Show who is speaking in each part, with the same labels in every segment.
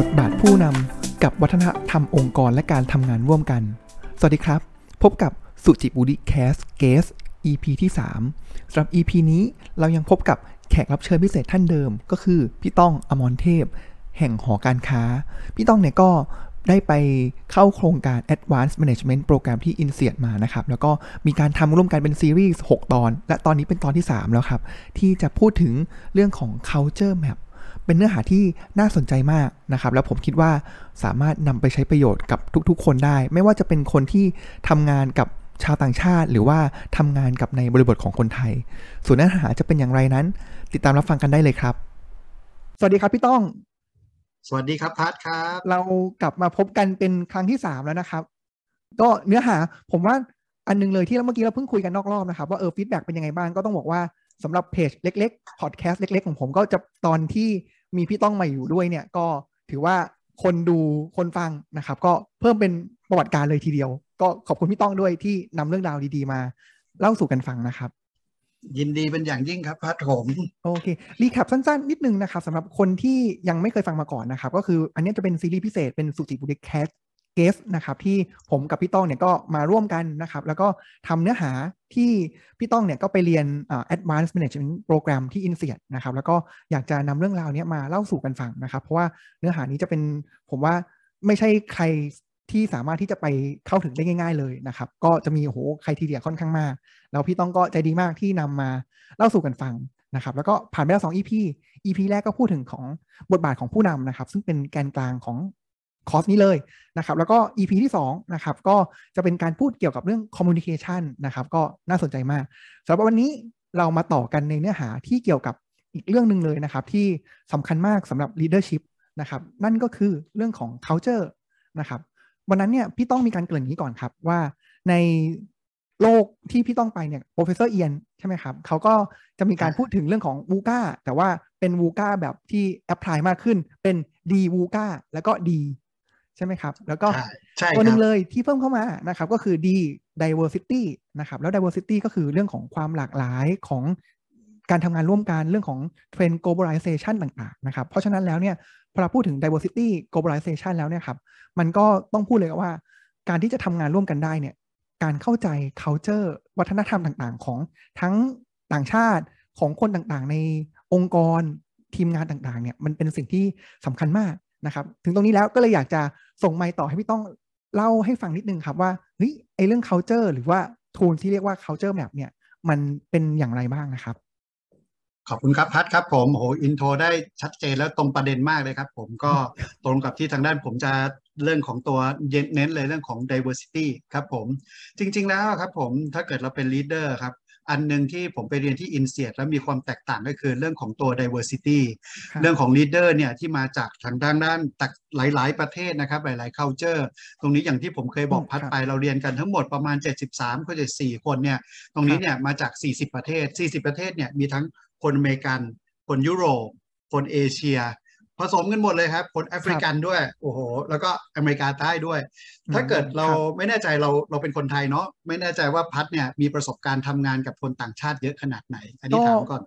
Speaker 1: บทบาทผู้นำกับวัฒนธรรมองค์กรและการทำงานร่วมกัน สวัสดีครับ พบกับสุจิบุริแคสเกส EP ที่3สำหรับ EP นี้เรายังพบกับแขกรับเชิญพิเศษท่านเดิม ก็คือพี่ต้องอมรเทพ แห่งหอการค้า พี่ต้องเนี่ยก็ได้ไปเข้าโครงการ Advanced Management Program ที่ i n s e a t มานะครับ แล้วก็มีการทำร่วมกันเป็นซีรีส์ 6 ตอน และตอนนี้เป็นตอนที่ 3 แล้วครับ ที่จะพูดถึงเรื่องของ culture map เป็นเนื้อหาที่น่าสนใจมากนะครับ แล้วผมคิดว่าสามารถนำไปใช้ประโยชน์กับทุกๆ คนได้ ไม่ว่าจะเป็นคนที่ทำงานกับชาวต่างชาติ หรือว่าทำงานกับในบริบทของคนไทย ส่วนเนื้อหาจะเป็นอย่างไรนั้น ติดตามรับฟังกันได้เลยครับ สวัสดีครับพี่ต้อง
Speaker 2: สวัสดีครับพัทครับ
Speaker 1: เรากลับมาพบกันเป็นครั้งที่สามแล้วนะครับ ก็เนื้อหาผมว่าอันนึงเลยที่เมื่อกี้เราเพิ่งคุยกันนอกรอบนะครับว่าเออฟีดแบ็เป็นยังไงบ้างก็ต้องบอกว่าสำหรับเพจเล็กๆพอดแคสต์เล็ก ๆ ของผมก็จะตอนที่ มีพี่ต้องมาอยู่ด้วยเนี่ยก็ถือว่าคนดูคนฟังนะครับ ก็เพิ่มเป็นประวัติการณ์เลยทีเดียว ก็ขอบคุณพี่ต้องด้วยที่นำเรื่องราวดีๆมา เล่าสู่กันฟังนะครับ
Speaker 2: ยินดีเป็นอย่างยิ่งครับพัทผม
Speaker 1: โอเค recap สั้นๆ นิดนึงนะครับสำหรับคนที่ยังไม่เคยฟังมาก่อนนะครับ ก็คืออันนี้จะเป็นซีรีส์พิเศษเป็นสุจิปุลิ cast guest นะครับที่ผมกับพี่ต้องเนี่ยก็มาร่วมกันนะครับ แล้วก็ทำเนื้อหาที่พี่ต้องเนี่ยก็ไปเรียนอ่า advanced management program ที่ i n s e a t นะครับ แล้วก็อยากจะนำเรื่องราวนี้มาเล่าสู่กันฟังนะครับ เพราะว่าเนื้อหานี้จะเป็นผมว่าไม่ใช่ใครที่สามารถที่จะไปเข้าถึงได้ง่าย ๆ เลยนะครับ ก็จะมีโอ้โหใครทีเดียค่อนข้างมาก แล้วพี่ต้องก็ใจดีมากที่นำมาเล่าสู่กันฟังนะครับ แล้วก็ผ่านไปแล้วสอง EP EP แรกก็พูดถึงของบทบาทของผู้นำนะครับ ซึ่งเป็นแกนกลางของ คอร์สนี้เลยนะครับแล้วก็ EP ที่2นะครับก็จะเป็นการพูดเกี่ยวกับเรื่อง communication นะครับก็น่าสนใจมากสำหรับวันนี้เรามาต่อกันในเนื้อหาที่เกี่ยวกับอีกเรื่องหนึ่งเลยนะครับ ที่สำคัญมากสำหรับ leadership นะครับนั่นก็คือเรื่องของ culture นะครับวันนั้นเนี่ยพี่ต้องมีการเกริ่นนี้ก่อนครับว่าในโลกที่พี่ต้องไปเนี่ย professor เอียนใช่ไหมครับเขาก็จะมีการพูดถึงเรื่องของวูกาแต่ว่าเป็นวูกาแบบที่แอพพลายมากขึ้นเป็นดีวูกาแล้วก็ดี ช่ไหมครับ แล้วก็
Speaker 2: ใช่ใช่
Speaker 1: ตัวหนึ่
Speaker 2: ค
Speaker 1: ง
Speaker 2: รับ
Speaker 1: เลยที่เพิ่มเข้ามานะครับ ก็คือ D diversity นะครับ แล้ว diversity ก็คือเรื่องของความหลากหลายของการทำงานร่วมกันเรื่องของเทรนด์ globalization ต่างๆ นะครับ เพราะฉะนั้นแล้วเนี่ยพอเราพูดถึง diversity globalization แล้วเนี่ยครับ มันก็ต้องพูดเลยว่าการที่จะทำงานร่วมกันได้เนี่ย การเข้าใจ culture วัฒนธรรมต่างๆ ของทั้งต่างชาติของคนต่างๆ ในองค์กรทีมงานต่างๆ เนี่ย มันเป็นสิ่งที่สำคัญมาก นะครับ ถึงตรงนี้แล้วก็เลยอยากจะส่งไมค์ต่อให้พี่ต้องเล่าให้ฟังนิดนึงครับว่าเฮ้ยไอเรื่อง culture หรือว่า tool ที่เรียกว่า culture map เนี่ย มันเป็นอย่างไรบ้างนะครับ
Speaker 2: ขอบคุณครับพัทครับผมโอ้โหอินโทรได้ชัดเจนแล้วตรงประเด็นมากเลยครับ ผมก็ตรงกับที่ทางด้านผมจะเรื่องของตัวเน้นเลยเรื่องของ diversity ครับผม จริง ๆ แล้วครับผมถ้าเกิดเราเป็น leader ครับ อันหนึ่งที่ผมไปเรียนที่ i n s e a t แล้วมีความแตกต่างก็คือเรื่องของตัว diversity
Speaker 1: ครับ
Speaker 2: เรื่องของ leader เนี่ยที่มาจากทางด้านด้านตักหลาย ๆ ประเทศนะครับหลาย ๆ culture ตรงนี้อย่างที่ผมเคยบอก
Speaker 1: อืม
Speaker 2: พัด
Speaker 1: ครับ
Speaker 2: ไปเราเรียนกันทั้งหมดประมาณ 73คน74 คนเนี่ยตรงนี้เนี่ยมาจาก 40 ประเทศ 40 ประเทศเนี่ยมีทั้งคนอเมริกัน คนยุโรป คนเอเชีย ผสมกันหมดเลยครับ คนแอฟริกันด้วย โอ้โห แล้วก็อเมริกาใต้ด้วย ถ้าเกิดเรา
Speaker 1: ครับ
Speaker 2: ไม่แน่ใจเราเราเป็นคนไทยเนาะไม่แน่ใจว่าพัดเนี่ยมีประสบการณ์ทำงานกับคนต่างชาติเยอะขนาดไหน อันนี้
Speaker 1: ก็
Speaker 2: ถามก่อน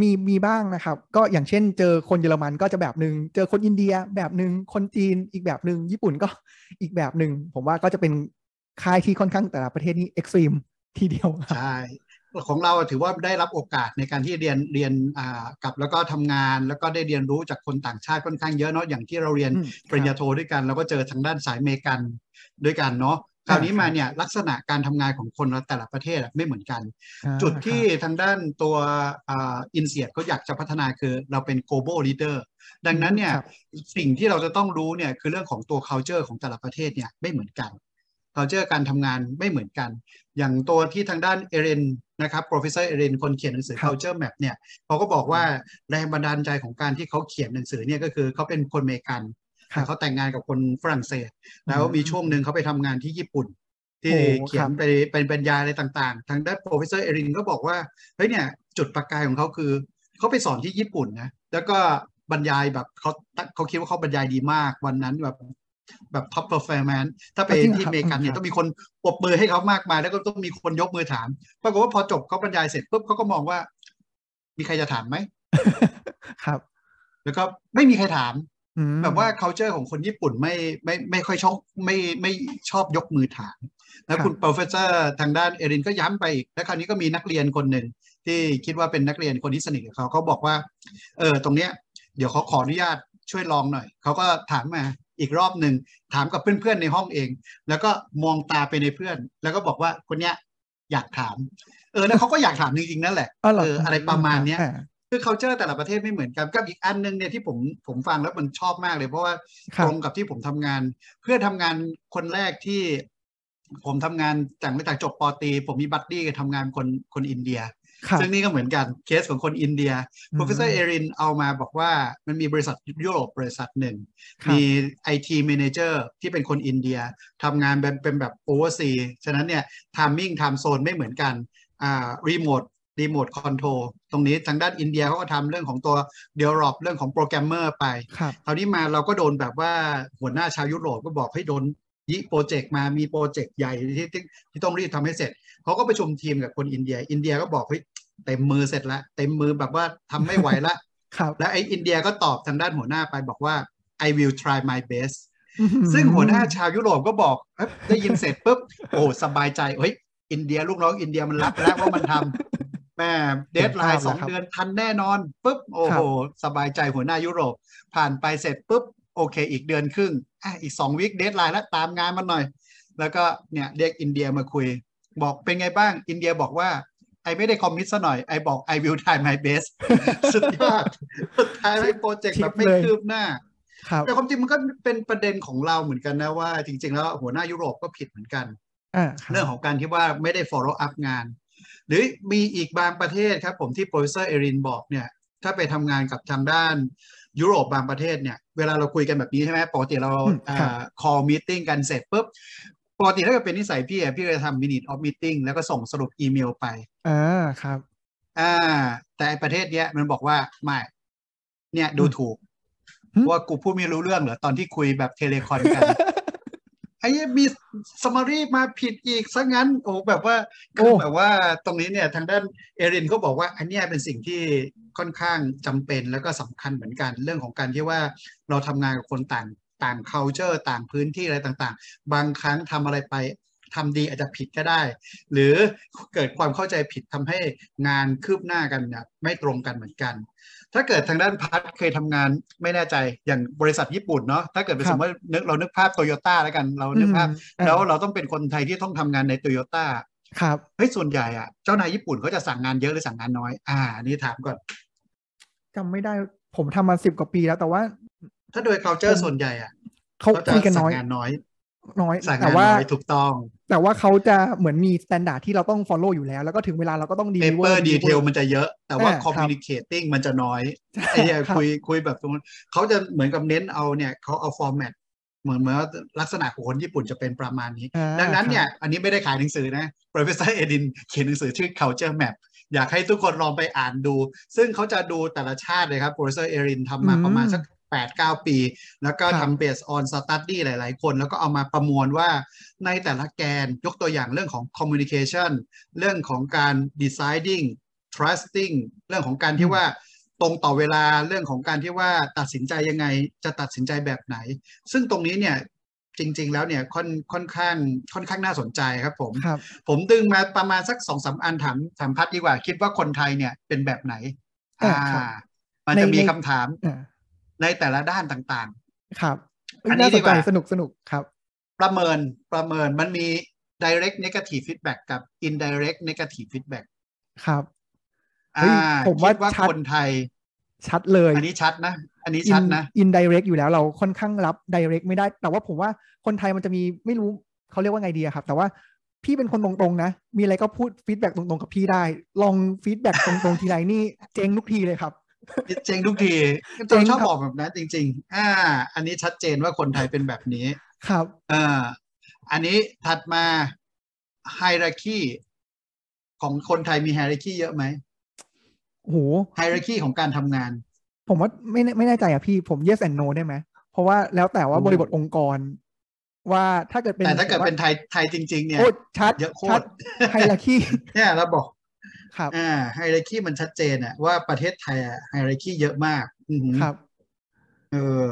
Speaker 1: มีมีบ้างนะครับ ก็อย่างเช่น เจอคนเยอรมันก็จะแบบหนึ่งเจอคนอินเดียแบบหนึ่งคนจีนอีกแบบหนึ่งญี่ปุ่นก็อีกแบบหนึ่งผมว่าก็จะเป็นค่ายที่ค่อนข้างแต่ละประเทศนี่ extreme ทีเดียวครับ
Speaker 2: ใช่ ของเราถือว่าได้รับโอกาสในการที่เรียนเรียนอ่ากับแล้วก็ทำงาน แล้วก็ได้เรียนรู้จากคนต่างชาติค่อนข้างเยอะเนาะอย่างที่เราเรียน
Speaker 1: อืม
Speaker 2: ปริญญาโทด้วยกันแล้วก็เจอทางด้านสายอเมริกันด้วยกันเนาะคราวนี้มาเนี่ยลักษณะการทำงานของคนแต่ละประเทศอะไม่เหมือนกัน
Speaker 1: อ่า
Speaker 2: จุดที่
Speaker 1: ครับ
Speaker 2: ทางด้านตัวอินเสียเขาอยากจะพัฒนาคือเราเป็น global leader ดังนั้นเนี่ย
Speaker 1: ครับ
Speaker 2: สิ่งที่เราจะต้องรู้เนี่ยคือเรื่องของตัว culture ของแต่ละประเทศเนี่ยไม่เหมือนกัน culture การทำงานไม่เหมือนกัน อย่างตัวที่ทางด้านเอเรน นะครับ professor เอเรนคนเขียนหนังสือ
Speaker 1: ครับ
Speaker 2: culture map เนี่ยเขาก็บอกว่าแรงบันดาลใจของการที่เขาเขียนหนังสือเนี่ยก็คือเขาเป็นคนอเมริกัน
Speaker 1: ครั
Speaker 2: แต่
Speaker 1: บ
Speaker 2: เขาแต่งงานกับคนฝรั่งเศส แล้ว
Speaker 1: อืม
Speaker 2: มีช่วงหนึ่งเขาไปทำงานที่ญี่ปุ่น ที่
Speaker 1: โอ้
Speaker 2: เขีย
Speaker 1: ครั
Speaker 2: น
Speaker 1: บ
Speaker 2: ไปเป็นบรรยายอะไรต่างๆ ทางด้าน professor เอรินก็บอกว่าเฮ้ยเนี่ยจุดประกายของเขาคือเขาไปสอนที่ญี่ปุ่นนะแล้วก็บรรยายแบบเขาเขาคิดว่าเขาบรรยายดีมาก วันนั้นแบบ แบบ top performance ถ้าไป
Speaker 1: จริงเหรอ
Speaker 2: ที่
Speaker 1: ครับ
Speaker 2: อเมริกันเนี่
Speaker 1: อื
Speaker 2: ย
Speaker 1: ม
Speaker 2: ต้องมีคนปรบมือให้เขามากมาย แล้วก็ต้องมีคนยกมือถามปรากฏว่าพอจบเขาบรรยายเสร็จปุ๊บเขาก็มองว่า มีใครจะถามไหม
Speaker 1: ครับ
Speaker 2: แล้วก็ไม่มีใครถาม
Speaker 1: อืม
Speaker 2: แบบว่า culture ของคนญี่ปุ่นไม่ไม่ไม่ค่อยชอบไม่ไม่ชอบยกมือถามแล้ว
Speaker 1: ครับ
Speaker 2: คุณ professor ทางด้านเอรินก็ย้ำไปอีก แล้วคราวนี้ก็มีนักเรียนคนหนึ่งที่คิดว่าเป็นนักเรียนคนที่สนิทกับเขาเขาบอกว่า เออตรงเนี้ย เดี๋ยวเขาขออนุญาตช่วยลองหน่อย เขาก็ถามมา อีกรอบหนึ่งถามกับเพื่อนๆในห้องเอง แล้วก็มองตาไปในเพื่อน แล้วก็บอกว่าคนเนี้ยอยากถาม เออแล้วเขาก็อยากถามจริงๆนั่นแหละ
Speaker 1: อ๋อเหรอ
Speaker 2: เอออะไรประมาณเนี้ย
Speaker 1: อ่า
Speaker 2: คือ culture แต่ละประเทศไม่เหมือนกันกับอีกอันหนึงเนี่ยที่ผมผมฟังแล้วมันชอบมากเลย เพราะว่า
Speaker 1: ครับ
Speaker 2: ตรงกับที่ผมทำงาน เพื่อนทำงานคนแรกที่ผมทำงานจากไม่จากจบปอตรีผมมีบัดดี้กับทำงานคนคนอินเดีย
Speaker 1: ครับ
Speaker 2: ซึ่งนี่ก็เหมือนกันเคสของคนอินเดีย
Speaker 1: อืม
Speaker 2: professor เอรินเอามาบอกว่ามันมีบริษัทยุโรปบริษัทหนึ่ง
Speaker 1: ครับ
Speaker 2: มี IT manager ที่เป็นคนอินเดียทำงานเป็นเป็นแบบ oversea ฉะนั้นเนี่ย timing time zone ไม่เหมือนกันอ่า remote remote control ตรงนี้ทางด้านอินเดียเขาก็ทำเรื่องของตัว develop เรื่องของโปรแกรมเมอร์ไป
Speaker 1: ครับ
Speaker 2: คราวนี้มาเราก็โดนแบบว่าหัวหน้าชาวยุโรปก็บอกให้โดน ยิโปรเจกต์มามีโปรเจกต์ใหญ่ที่ที่ที่ต้องรีบทำให้เสร็จเขาก็ประชุมทีมกับคนอินเดีย อินเดียก็บอกเฮ้ยเต็มมือเสร็จแล้วเต็มมือแบบว่าทำไม่ไหวละ
Speaker 1: ครับ
Speaker 2: แล้วไอ้อินเดียก็ตอบทางด้านหัวหน้าไปบอกว่า I will try my best
Speaker 1: อื้ออ
Speaker 2: ซึ่งหัวหน้าชาวยุโรปก็บอกเอ้ยได้ยินเสร็จปุ๊บโอ้สบายใจเฮ้ยอินเดียลูกน้องอินเดียมันรับแล้วว่ามันทำแม่ง deadline สองเดือนทันแน่นอนปุ๊บโอ้โหสบายใจหัวหน้ายุโรป ผ่านไปเสร็จปุ๊บ โอเค อีกเดือนครึ่งอะอีกสอง week deadline แล้วตามงานมันหน่อย แล้วก็เนี่ยเรียกอินเดียมาคุย บอกเป็นไงบ้างอินเดียบอกว่า I ไม่ได้ commit ซะหน่อย I บอก I will try my best สุดยอดสุดท้ายไอ้โปรเจกต์แบบไม่คืบหน้า
Speaker 1: ครับ
Speaker 2: แต่ความจริงมันก็เป็นประเด็นของเราเหมือนกันนะว่า จริง ๆ แล้วหัวหน้ายุโรปก็ผิดเหมือนกัน
Speaker 1: อ่าคบ
Speaker 2: เรื่องของการที่ว่าไม่ได้ follow up งาน หรือมีอีกบางประเทศครับผมที่ professor เอรินบอกเนี่ย ถ้าไปทำงานกับทางด้านยุโรปบางประเทศเนี่ย เวลาเราคุยกันแบบนี้ใช่ไหมปกติเรา
Speaker 1: อืมครับ
Speaker 2: อ่า call meeting กันเสร็จปุ๊บปกติถ้าเกิดเป็นนิสัยพี่อะพี่จะทำ minute of meeting แล้วก็ส่งสรุปอีเมลไป
Speaker 1: อ่าครับ
Speaker 2: อ่าแต่ไอ้ประเทศเนี้ยมันบอกว่าไม่เนี่ยดูถูก
Speaker 1: อืม
Speaker 2: ว่ากูพูดไม่รู้เรื่องเหรอตอนที่คุยแบบ telecon กัน ไอ้เหี้ยมี summary มาผิดอีกซะงั้นโอ้แบบว่าคือ
Speaker 1: โอ้
Speaker 2: แบบว่าตรงนี้เนี่ยทางด้าน Erin ก็บอกว่า อันเนี้ยเป็นสิ่งที่ค่อนข้างจำเป็นแล้วก็สำคัญเหมือนกันเรื่องของการที่ว่าเราทำงานกับคนต่างต่าง culture ต่างพื้นที่อะไรต่างๆ บางครั้งทำอะไรไปทำดีอาจจะผิดก็ได้ หรือเกิดความเข้าใจผิดทำให้งานคืบหน้ากันเนี่ยไม่ตรงกันเหมือนกัน ถ้าเกิดทางด้านพัดเคยทำงานไม่แน่ใจอย่างบริษัทญี่ปุ่นเนาะถ้าเกิดเป็น
Speaker 1: ครั
Speaker 2: ส
Speaker 1: บ
Speaker 2: มมตินึกเรานึกภาพโตโยต้าแล้วกันเรานึกภาพ
Speaker 1: อืมอ่า
Speaker 2: แล้วเราต้องเป็นคนไทยที่ต้องทำงานในโตโยต้า
Speaker 1: ครับ
Speaker 2: เฮ้ยส่วนใหญ่อะเจ้านายญี่ปุ่นเขาจะสั่งงานเยอะหรือสั่งงานน้อย อ่าอันนี่ถามก่อน
Speaker 1: จำไม่ได้ผมทำมาสิบกว่าปีแล้วแต่ว่า
Speaker 2: ถ้าโดย culture
Speaker 1: ผม
Speaker 2: ส่วนใหญ่อะ
Speaker 1: เขา
Speaker 2: เขาจะ
Speaker 1: คุยกัน
Speaker 2: สั่
Speaker 1: น้
Speaker 2: ง
Speaker 1: อย
Speaker 2: งานน้อย
Speaker 1: น้อย
Speaker 2: สั่ง
Speaker 1: แต่
Speaker 2: งาน
Speaker 1: ว่า
Speaker 2: น้อยถูกต้อง
Speaker 1: แต่ว่าเขาจะเหมือนมีสแตนดาร์ดที่เราต้อง follow อยู่แล้ว แล้วก็ถึงเวลาเราก็ต้อง
Speaker 2: paper
Speaker 1: deliver
Speaker 2: detail มันจะเยอะ แต่ว่า
Speaker 1: อ่าครับ
Speaker 2: communicating มันจะน้อย
Speaker 1: ใช่
Speaker 2: ไอ้เนี่ย
Speaker 1: ครับ
Speaker 2: คุยคุยแบบตรงนั้นเขาจะเหมือนกับเน้นเอาเนี่ยเขาเอา format เหมือนเหมือนว่าลักษณะของคนญี่ปุ่นจะเป็นประมาณนี้
Speaker 1: อ่า
Speaker 2: ดังนั้นเนี่ย
Speaker 1: ครับ
Speaker 2: อันนี้ไม่ได้ขายหนังสือนะ professor Edin เขียนหนังสือชื่อ culture map อยากให้ทุกคนลองไปอ่านดู ซึ่งเขาจะดูแต่ละชาติเลยครับ professor Erin ทำมา
Speaker 1: อืม
Speaker 2: ประมาณสัก 8 9 ปี แล้วก็
Speaker 1: ครับ
Speaker 2: ทำ based on study หลาย ๆ คน แล้วก็เอามาประมวลว่าในแต่ละแกนยกตัวอย่างเรื่องของ communication เรื่องของการ deciding trusting เรื่องของการที่ว่าตรงต่อเวลาเรื่องของการที่ว่าตัดสินใจยังไงจะตัดสินใจแบบไหน ซึ่งตรงนี้เนี่ยจริง ๆ แล้วเนี่ยค่อนค่อนข้างค่อนข้างน่าสนใจครับผม
Speaker 1: ครับ
Speaker 2: ผมดึงมาประมาณสักสองสามอันถามถามพัดดีกว่า คิดว่าคนไทยเนี่ยเป็นแบบไหน
Speaker 1: อ่า
Speaker 2: อ่า
Speaker 1: ครับ
Speaker 2: มันจะ
Speaker 1: ใน
Speaker 2: มี
Speaker 1: ใน
Speaker 2: คำถาม
Speaker 1: อ่า
Speaker 2: ในแต่ละด้านต่าง
Speaker 1: ครับ
Speaker 2: อันนี้
Speaker 1: น่าส
Speaker 2: ดี
Speaker 1: น
Speaker 2: ก
Speaker 1: ใจ
Speaker 2: ว่า
Speaker 1: สนุกสนุกครับ
Speaker 2: ๆประเมินประเมินมันมี direct negative feedback กับ indirect negative feedback
Speaker 1: ครับเฮ้
Speaker 2: อ่าย
Speaker 1: ผมว่า
Speaker 2: คิดว่า
Speaker 1: ชัด
Speaker 2: คนไทย
Speaker 1: ชัดเลย
Speaker 2: อันนี้ชัดนะ อันนี้ชัดนะ
Speaker 1: อินไดเรกอยู่แล้วเราค่อนข้างรับ direct ไม่ได้ แต่ว่าผมว่าคนไทยมันจะมีไม่รู้เขาเรียกว่าไงดีอะครับ แต่ว่าพี่เป็นคนตรงๆนะ มีอะไรก็พูด feedback ตรงๆกับพี่ได้ ลอง feedback ตรงๆทีไรนี่เจ๊งทุกทีเลยครับ
Speaker 2: เจ๊งทุกที
Speaker 1: เจ๊ง
Speaker 2: ชอบ
Speaker 1: ครับ
Speaker 2: บอกแบบนั้นจริง ๆ อ่า อันนี้ชัดเจนว่าคนไทยเป็นแบบนี้
Speaker 1: ครับ
Speaker 2: อ่าอันนี้ถัดมา hierarchy ของคนไทยมี hierarchy เยอะไหม
Speaker 1: โอ้โห
Speaker 2: hierarchy ของการทำงาน
Speaker 1: ผมว่าไม่แน่ไม่แน่ใจอะพี่ผม yes and no ได้ไหม เพราะว่าแล้วแต่ว่า
Speaker 2: โอ้
Speaker 1: บริบทองค์กร ว่าถ้าเกิดเป็น
Speaker 2: แต่ถ้าเกิด
Speaker 1: แบบว่า
Speaker 2: เป็นไทยไทยจริง ๆ เนี่ย
Speaker 1: โอ้ชัด
Speaker 2: เยอะโคตร
Speaker 1: ชัด hierarchy
Speaker 2: เนี่ยเราบอก
Speaker 1: ครับ
Speaker 2: อ่า hierarchy มันชัดเจนอะว่าประเทศไทยอะ hierarchy เยอะมาก อือหือ
Speaker 1: ครับ
Speaker 2: เออ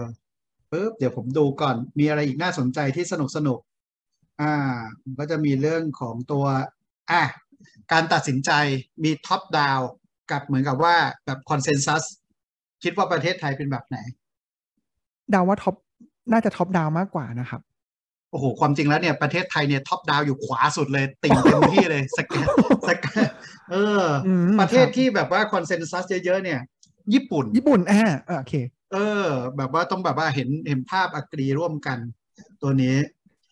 Speaker 2: ปุ๊บเดี๋ยวผมดูก่อน มีอะไรอีกน่าสนใจที่สนุกสนุก อ่า ก็จะมีเรื่องของตัว อะ การตัดสินใจมี top down กับเหมือนกับว่าแบบ consensus คิดว่าประเทศไทยเป็นแบบไหน
Speaker 1: ดาวว่าท็อปน่าจะท็อปดาวมากกว่านะครับ
Speaker 2: โอ้โห ความจริงแล้วเนี่ยประเทศไทยเนี่ยท็อปดาวอยู่ขวาสุดเลย ติ่งเต็มที่เลยสแกนสแกนเอออ
Speaker 1: ม
Speaker 2: ประเทศ
Speaker 1: ครับ
Speaker 2: ที่แบบว่าคอนเซนแซสเยอะๆเนี่ย ญี่ปุ่น
Speaker 1: ญี่ปุ่นอ่าอ่าโอเค
Speaker 2: เออ แบบว่าต้องแบบว่าเห็นเห็นภาพอักรีร่วมกัน ตัวนี้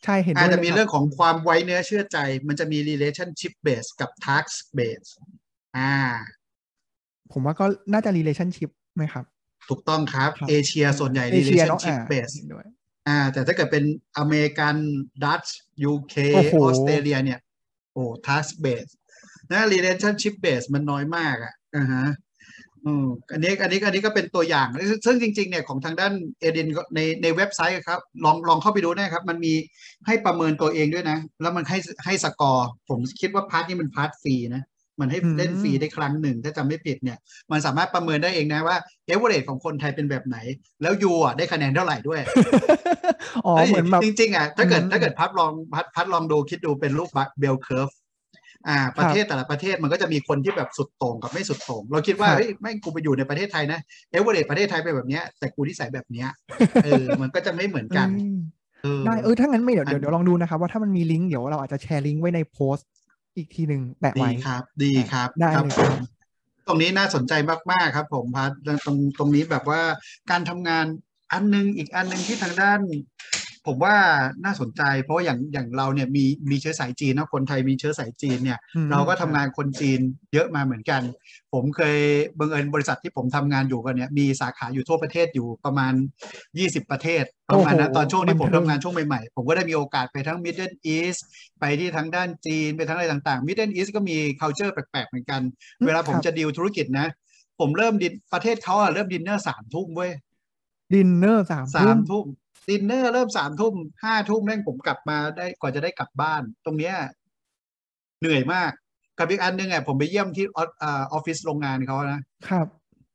Speaker 1: ใช่เห็นด้
Speaker 2: อาจ
Speaker 1: วย
Speaker 2: จะ
Speaker 1: เลย
Speaker 2: มี
Speaker 1: ค
Speaker 2: เรื่
Speaker 1: รั
Speaker 2: อบงของความไว้เนื้อเชื่อใจ มันจะมี relationship base กับ task base อ่า
Speaker 1: ผมว่าก็น่าจะ relationship ไหมครับ
Speaker 2: ถูกต้องครับ
Speaker 1: ครับ
Speaker 2: เอเชียส่วนใหญ่
Speaker 1: เอเชียเนาะ
Speaker 2: relationship
Speaker 1: อ่า
Speaker 2: base
Speaker 1: เห็นด้วย
Speaker 2: อ่า แต่ถ้าเกิดเป็นอเมริกันดัตช์ UK
Speaker 1: โอ้โห
Speaker 2: ออสเตรเลียเนี่ย โอ้ task base นะ relationship base มันน้อยมากอะอ่าฮะอืมอันนี้อันนี้อันนี้ก็เป็นตัวอย่าง ซึ่งจริง ๆ เนี่ยของทางด้าน Erin ในในเว็บไซต์ครับ ลองลองเข้าไปดูนะครับ มันมีให้ประเมินตัวเองด้วยนะ แล้วมันให้ให้สกอร์ ผมคิดว่า part นี้มัน part ฟรีนะ มันให้
Speaker 1: อืม
Speaker 2: เล่นฟรีได้ครั้งหนึ่งถ้าจำไม่ผิดเนี่ย มันสามารถประเมินได้เองนะว่าเอเวอเรสของคนไทยเป็นแบบไหน แล้ว you อะได้คะแนนเท่าไหร่ด้วย
Speaker 1: อ๋อเฮ้
Speaker 2: ย
Speaker 1: เหมือนแบบ
Speaker 2: จริงๆอะถ้าเกิด
Speaker 1: อืม
Speaker 2: ถ้าเกิดพัดลองพัดพัดลองดูคิดดูเป็นรูป bell curve อ่าประเทศแต่ละประเทศมันก็จะมีคนที่แบบสุดโต่งกับไม่สุดโต่งเราคิดว่า
Speaker 1: ครับ
Speaker 2: เฮ้ยแม่งกูไปอยู่ในประเทศไทยนะเอเวอเรสประเทศไทยเป็นแบบเนี้ยแต่กูที่ใส่แบบเนี้ยเออมันก็จะไม่เหมือนกัน
Speaker 1: อืม
Speaker 2: เออ
Speaker 1: ได้เออถ้างั้นไม่เดี๋ยว
Speaker 2: อัน
Speaker 1: เดี๋ยวเดี๋ยวลองดูนะครับว่าถ้ามันมีลิงก์เดี๋ยวเราอาจจะแชร์ลิงก์ไว้ในโพสต์ อีกทีหนึ่งแปะ
Speaker 2: ดี
Speaker 1: ไว้
Speaker 2: ครับ ดีครับ
Speaker 1: ได้
Speaker 2: ครับ
Speaker 1: เลย
Speaker 2: ผ
Speaker 1: ครับ
Speaker 2: มตรงนี้น่าสนใจมาก ๆ ครับ ผมพัดตรงตรงนี้แบบว่าการทำงานอันหนึงอีกอันหนึงที่ทางด้าน ผมว่าน่าสนใจ เพราะว่าอย่างอย่างเราเนี่ยมีมีเชื้อสายจีนนะคนไทยมีเชื้อสายจีนเนี่ย
Speaker 1: อืม
Speaker 2: เราก็ทำงานคนจีนเยอะมาเหมือนกัน ผมเคยบังเอิญบริษัทที่ผมทำงานอยู่กันเนี่ยมีสาขาอยู่ทั่วประเทศอยู่ประมาณ 20 ประเทศประมาณนั้น
Speaker 1: โอ้โห
Speaker 2: ตอนช่วงที่ผม
Speaker 1: บันเทิ
Speaker 2: ทำ
Speaker 1: ง
Speaker 2: งานช่วงใหม่ๆ ผมก็ได้มีโอกาสไปทั้ง Middle East ไปที่ทางด้านจีน ไปทั้งอะไรต่างๆ Middle East ก็มี culture แปลกๆเหมือนกัน เวลาผมจะดีลธุรกิจนะ ผมเริ่มดินประเทศเขาอะเริ่มดินเนอร์สามทุ่มเว้ย
Speaker 1: ดินเนอร์สาม
Speaker 2: สา
Speaker 1: ทุ่
Speaker 2: ม
Speaker 1: ม
Speaker 2: ทุ่ม ดินเนอร์เริ่มสามทุ่มห้าทุ่มแม่งผมกลับมาได้กว่าจะได้กลับบ้าน ตรงเนี้ยเหนื่อยมาก กับอีกอันหนึงอะผมไปเยี่ยมที่ออฟอ่าออฟฟิศโรงงานเขานะครับ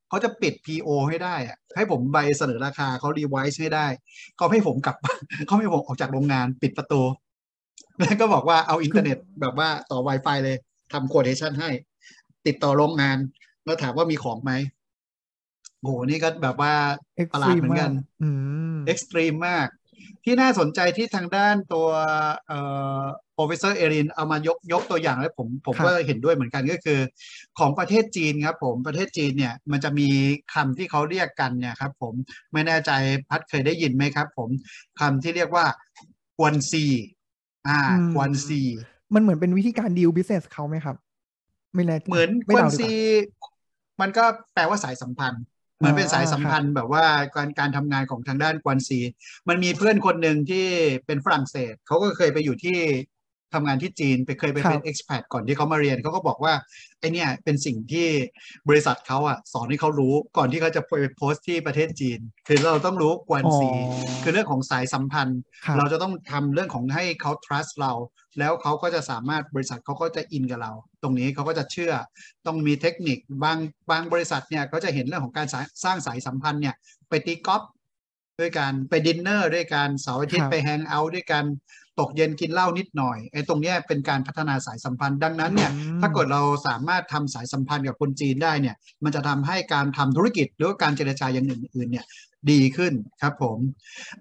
Speaker 2: เขาจะปิด PO ให้ได้อะให้ผมใบเสนอราคาเขา revise ให้ได้เขาไม่ให้ผมกลับบ้านเขาไม่ให้ผมออกจากโรงงานปิดประตูแล้วก็บอกว่าเอาอินเทอร์เน็ตแบบว่าต่อ Wi-Fi เลยทำโคดเ t ชันให้ ติดต่อโรงงานแล้วถามว่ามีของไหม โหนี่ก็แบบว่า
Speaker 1: extreme
Speaker 2: ประหลา
Speaker 1: ต
Speaker 2: ด
Speaker 1: รี
Speaker 2: เหมือนกัน
Speaker 1: อืม
Speaker 2: extreme มาก ที่น่าสนใจที่ทางด้านตัวเอ่อ professor เอรินเอามายกยกตัวอย่างแล้วผมผม
Speaker 1: ครับ
Speaker 2: ก็เห็นด้วยเหมือนกันก็คือ ของประเทศจีนครับผมประเทศจีนเนี่ยมันจะมีคำที่เขาเรียกกันเนี่ยครับผมไม่แน่ใจพัดเคยได้ยินไหมครับ ผมคำที่เรียกว่า 关系 อ่า
Speaker 1: อืม
Speaker 2: 关系
Speaker 1: มันเหมือนเป็นวิธีการ deal business เขาไหมครับ ไม่แน่ใจ
Speaker 2: เหมือน
Speaker 1: 关
Speaker 2: 系 ไม่
Speaker 1: เดาดีกว่า่า
Speaker 2: มันก็แปลว่าสายสัมพันธ์นธ์ เหมือนเป็นสายสัมพันธ์แบบว่าการการทำงานของทางด้าน 关系 มันมีเพื่อนคนหนึ่งที่เป็นฝรั่งเศสเขาก็เคยไปอยู่ที่ ทำงานที่จีนไปเคยไปเป็น expat ก่อนที่เขามาเรียนเขาก็บอกว่าไอเนี่ยเป็นสิ่งที่บริษัทเขาอะสอนให้เขารู้ก่อนที่เขาจะไปโพสต์ที่ประเทศจีน คือเราต้องรู้กวนซี
Speaker 1: อ๋อ
Speaker 2: คือเรื่องของสายสัมพันธ์
Speaker 1: ครับ
Speaker 2: เราจะต้องทำเรื่องของให้เขา trust เรา แล้วเขาก็จะสามารถบริษัทเขาก็จะอินกับเรา ตรงนี้เขาก็จะเชื่อต้องมีเทคนิคบางบางบริษัทเนี่ยก็จะเห็นเรื่องของการสายสร้างสายสัมพันธ์เนี่ยไปตีกอล์ฟ ด้วยการไปดินเนอร์ด้วยการเสาร์อาทิต
Speaker 1: ครั
Speaker 2: ย์
Speaker 1: บ
Speaker 2: ไปแฮงเอาท์ด้วยกันตกเย็นกินเหล้านิดหน่อยไอ้ตรงเนี้ยเป็นการพัฒนาสายสัมพันธ์ดังนั้นเนี่ย
Speaker 1: อืม
Speaker 2: ถ้าเกิดเราสามารถทำสายสัมพันธ์กับคนจีนได้เนี่ย มันจะทำให้การทำธุรกิจหรือว่าการเจรจาอย่างอื่นๆเนี่ยดีขึ้นครับผม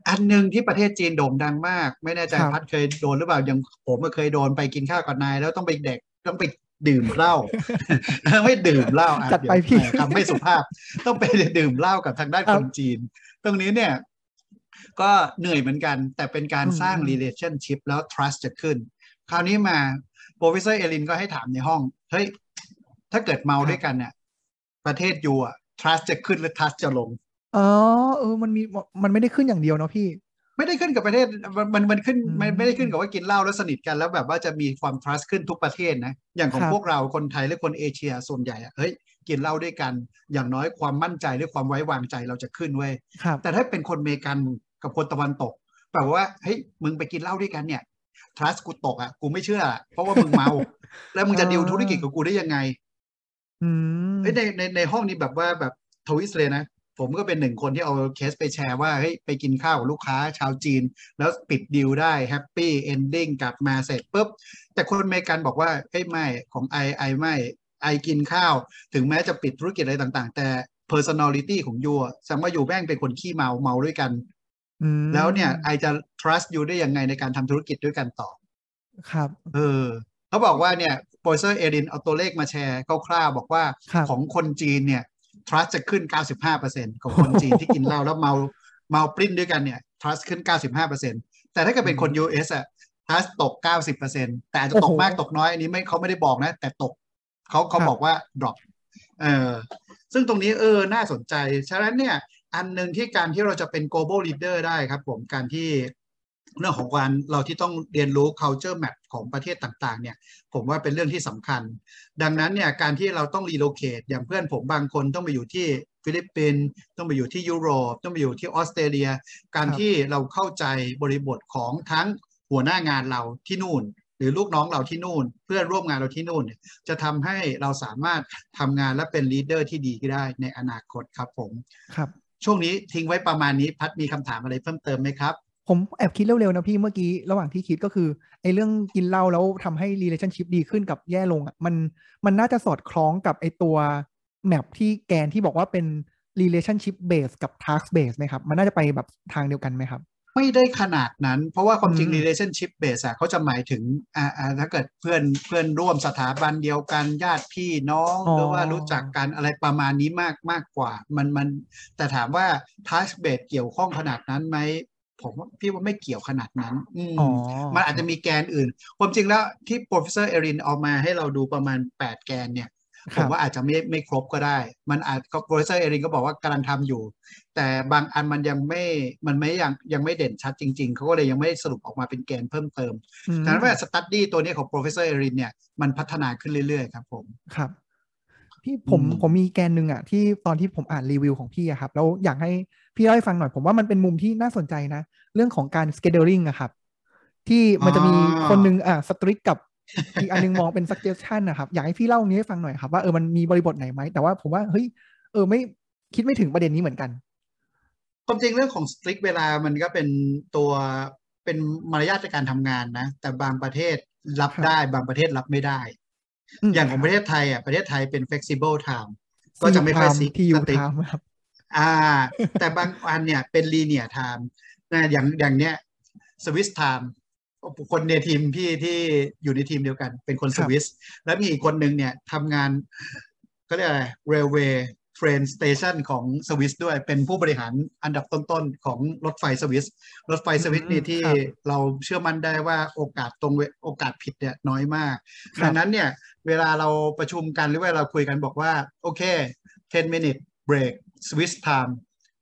Speaker 2: อันหนึ่งที่ประเทศจีนโด่งดังมาก ไม่แน่ใจ
Speaker 1: ครับ
Speaker 2: พัดเคยโดนหรือเปล่ายังผมก็เคยโดนไปกินข้าวกับนาย แล้วต้องไปเด็กต้องไปดื่มเหล้าไม่ดื่มเหล้าอะ
Speaker 1: จัดไป
Speaker 2: เยว
Speaker 1: พี่
Speaker 2: คำไม่สุภาพ ต้องไปดื่มเหล้ากับทางด้าน
Speaker 1: ครั
Speaker 2: ค
Speaker 1: บ
Speaker 2: นจีน ตรงนี้เนี่ย ก็เหนื่อยเหมือนกัน แต่เป็นการ
Speaker 1: อืม
Speaker 2: สร้าง relationship แล้ว trust จะขึ้น คราวนี้มา professor เอลินก็ให้ถามในห้อง เฮ้ย ถ้าเกิดเมาด้วยกันเนี่ยประเทศยูอะ trust จะขึ้นหรือ trust จะลง
Speaker 1: อ๋อเออมันมีมันไม่ได้ขึ้นอย่างเดียวเนาะพี่
Speaker 2: ไม่ได้ขึ้นกับประเทศมันมันมันขึ้น
Speaker 1: อืม
Speaker 2: มันไม่ได้ขึ้นกับว่ากินเหล้าแล้วสนิทกันแล้วแบบว่าจะมีความ trust ขึ้นทุกประเทศนะ อย่างของ
Speaker 1: ครับ
Speaker 2: พวกเราคนไทยและคนเอเชียส่วนใหญ่อะเฮ้ยกินเหล้าด้วยกัน อย่างน้อยความมั่นใจหรือความไว้วางใจเราจะขึ้นเว้ย
Speaker 1: ครับ
Speaker 2: แต่ถ้าเป็นคนอเมริกัน กับคนตะวันตกแบบว่าเฮ้ยมึงไปกินเหล้าด้วยกันเนี่ย trust กูตกอะกูไม่เชื่ออะเพราะว่ามึงเมา แล้วมึงจะ
Speaker 1: อ่า
Speaker 2: ดีลธุรกิจกับกูได้ยังไง
Speaker 1: อืม
Speaker 2: เฮ้ยในในในห้องนี้แบบว่าแบบ twist เลยนะ ผมก็เป็นหนึ่งคนที่เอาเคสไปแชร์ว่าเฮ้ยไปกินข้าวกับลูกค้าชาวจีน แล้วปิดดีลได้ happy ending กลับมาเสร็จปุ๊บ แต่คนอเมริกันบอกว่าเฮ้ยไม่ของ I I ไม่ I กินข้าว ถึงแม้จะปิดธุรกิจอะไรต่าง ๆ แต่ personality ของ you อะแสดงว่า you แม่งเป็นคนขี้เมาเมาด้วยกัน
Speaker 1: อืม
Speaker 2: แล้วเนี่ยไอจะ trust ยูได้ยังไงในการทำธุรกิจด้วยกันต่อ
Speaker 1: ครับ
Speaker 2: เออเขาบอกว่าเนี่ย professor เอรินเอาตัวเลขมาแชร์คร่าวๆบอกว่า
Speaker 1: ครับ
Speaker 2: ของคนจีนเนี่ย trust จะขึ้น 95%ของคนจีนที่กินเหล้าแล้วเมาเมาปลิ้นด้วยกันเนี่ย trust ขึ้น 95%แต่ถ้าเกิดเป็นคน US อะ trust ตก 90%แต่อาจจะตก
Speaker 1: โอ้โห
Speaker 2: มากตกน้อยอันนี้ไม่เขาไม่ได้บอกนะ แต่ตกเขาเขา
Speaker 1: ครับ
Speaker 2: บอกว่า drop เออซึ่งตรงนี้เออ น่าสนใจ ฉะนั้นเนี่ย อันหนึ่งที่การที่เราจะเป็น global leader ได้ครับผมการที่เรื่องของการเราที่ต้องเรียนรู้ culture map ของประเทศต่างๆเนี่ยผมว่าเป็นเรื่องที่สำคัญ ดังนั้นเนี่ยการที่เราต้อง relocate อย่างเพื่อนผมบางคนต้องไปอยู่ที่ฟิลิปปินส์ต้องไปอยู่ที่ยุโรป ต้องไปอยู่ที่ออสเตรเลีย การที่เราเข้าใจบริบทของทั้งหัวหน้างานเราที่นู่น หรือลูกน้องเราที่นู่น เพื่อนร่วมงานเราที่นู่นเนี่ยจะทำให้เราสามารถทำงานและเป็น leader ที่ดีได้ในอนาคตครับผม
Speaker 1: ครับ
Speaker 2: ช่วงนี้ทิ้งไว้ประมาณนี้พัดมีคำถามอะไรเพิ่มเติมไหมครับ
Speaker 1: ผมแอบคิดเร็วๆนะพี่เมื่อกี้ระหว่างที่คิดก็คือไอ้เรื่องกินเหล้าแล้วทำให้ relationship ดีขึ้นกับแย่ลงอะมันมันน่าจะสอดคล้องกับไอ้ตัวแมปที่แกนที่บอกว่าเป็น relationship base กับ task base ไหมครับ มันน่าจะไปแบบทางเดียวกันไหมครับ
Speaker 2: ไม่ได้ขนาดนั้น เพราะว่าความจริง
Speaker 1: อืม
Speaker 2: relationship base อะเขาจะหมายถึงอ่าอ่าถ้าเกิดเพื่อนเพื่อนร่วมสถาบันเดียวกันญาติพี่น้อง
Speaker 1: อ๋อ
Speaker 2: หรือว่ารู้จักกันอะไรประมาณนี้มากมากกว่า มันมัน แต่ถามว่า task base เกี่ยวข้องขนาดนั้นไหมผมว่าพี่ว่าไม่เกี่ยวขนาดนั้นอืม
Speaker 1: อ๋อ
Speaker 2: มันอาจจะมีแกนอื่น ความจริงแล้วที่ professor เอรินเอามาให้เราดูประมาณ 8 แกนเนี่ย
Speaker 1: ค
Speaker 2: ผ
Speaker 1: รั
Speaker 2: ม
Speaker 1: บ
Speaker 2: ว่าอาจจะไม่ไม่ครบก็ได้ มันอาจก็ professor เอรินก็บอกว่ากำลังทำอยู่ แต่บางอันมันยังไม่มันไม่ยังยังไม่เด่นชัดจริง ๆ เขาก็เลยยังไม่สรุปออกมาเป็นแกนเพิ่มเติม
Speaker 1: อืม
Speaker 2: ดังนั้นว่า study ตัวนี้ของ professor เอรินเนี่ยมันพัฒนาขึ้นเรื่อยๆครับผม
Speaker 1: ครับพี่ผม
Speaker 2: อืม
Speaker 1: ผมมีแกนหนึ่งอะที่ตอนที่ผมอ่านรีวิวของพี่อะครับแล้วอยากให้พี่เล่าให้ฟังหน่อยผมว่ามันเป็นมุมที่น่าสนใจนะ เรื่องของการ scheduling อะครับ ที่มันจะมีคนหนึงอะสตริกกับ อีกอันนึงมองเป็น suggestion นะครับ อยากให้พี่เล่าตรงนี้ให้ฟังหน่อยครับว่าเออมันมีบริบทไหนไหม แต่ว่าผมว่าเฮ้ยเออไม่คิดไม่ถึงประเด็นนี้เหมือนกัน
Speaker 2: ความจริงเรื่องของ strict เวลามันก็เป็นตัวเป็นมารยาทในการทำงานนะ แต่บางประเทศรับ
Speaker 1: ครับ
Speaker 2: ได้บางประเทศรับไม่ได้
Speaker 1: ม
Speaker 2: อย่างของประเทศไทยอะประเทศไทยเป็น flexible time ก็จะไม่ค่อย
Speaker 1: ซี
Speaker 2: strict
Speaker 1: ทียู
Speaker 2: strict
Speaker 1: ทามครับ
Speaker 2: อ่า แต่บางอันเนี่ยเป็น linear time นะอย่างอย่างเนี้ย Swiss time คนในทีมพี่ที่อยู่ในทีมเดียวกัน เป็นคน
Speaker 1: ค
Speaker 2: ส
Speaker 1: รับ
Speaker 2: วิสแล้วมีอีกคนหนึ่งเนี่ยทำงานก็เรียกอะไร railway train station ของสวิสด้วยเป็นผู้บริหารอันดับต้นๆ ของรถไฟสวิสรถไฟสวิส
Speaker 1: อืม
Speaker 2: นี่ที่
Speaker 1: ครับ
Speaker 2: เราเชื่อมั่นได้ว่าโอกาสตรงเวโอกาสผิดเนี่ยน้อยมาก
Speaker 1: ครับ
Speaker 2: ดังนั้นเนี่ยเวลาเราประชุมกันหรือว่าเราคุยกันบอกว่า โอเค 10 minute break Swiss time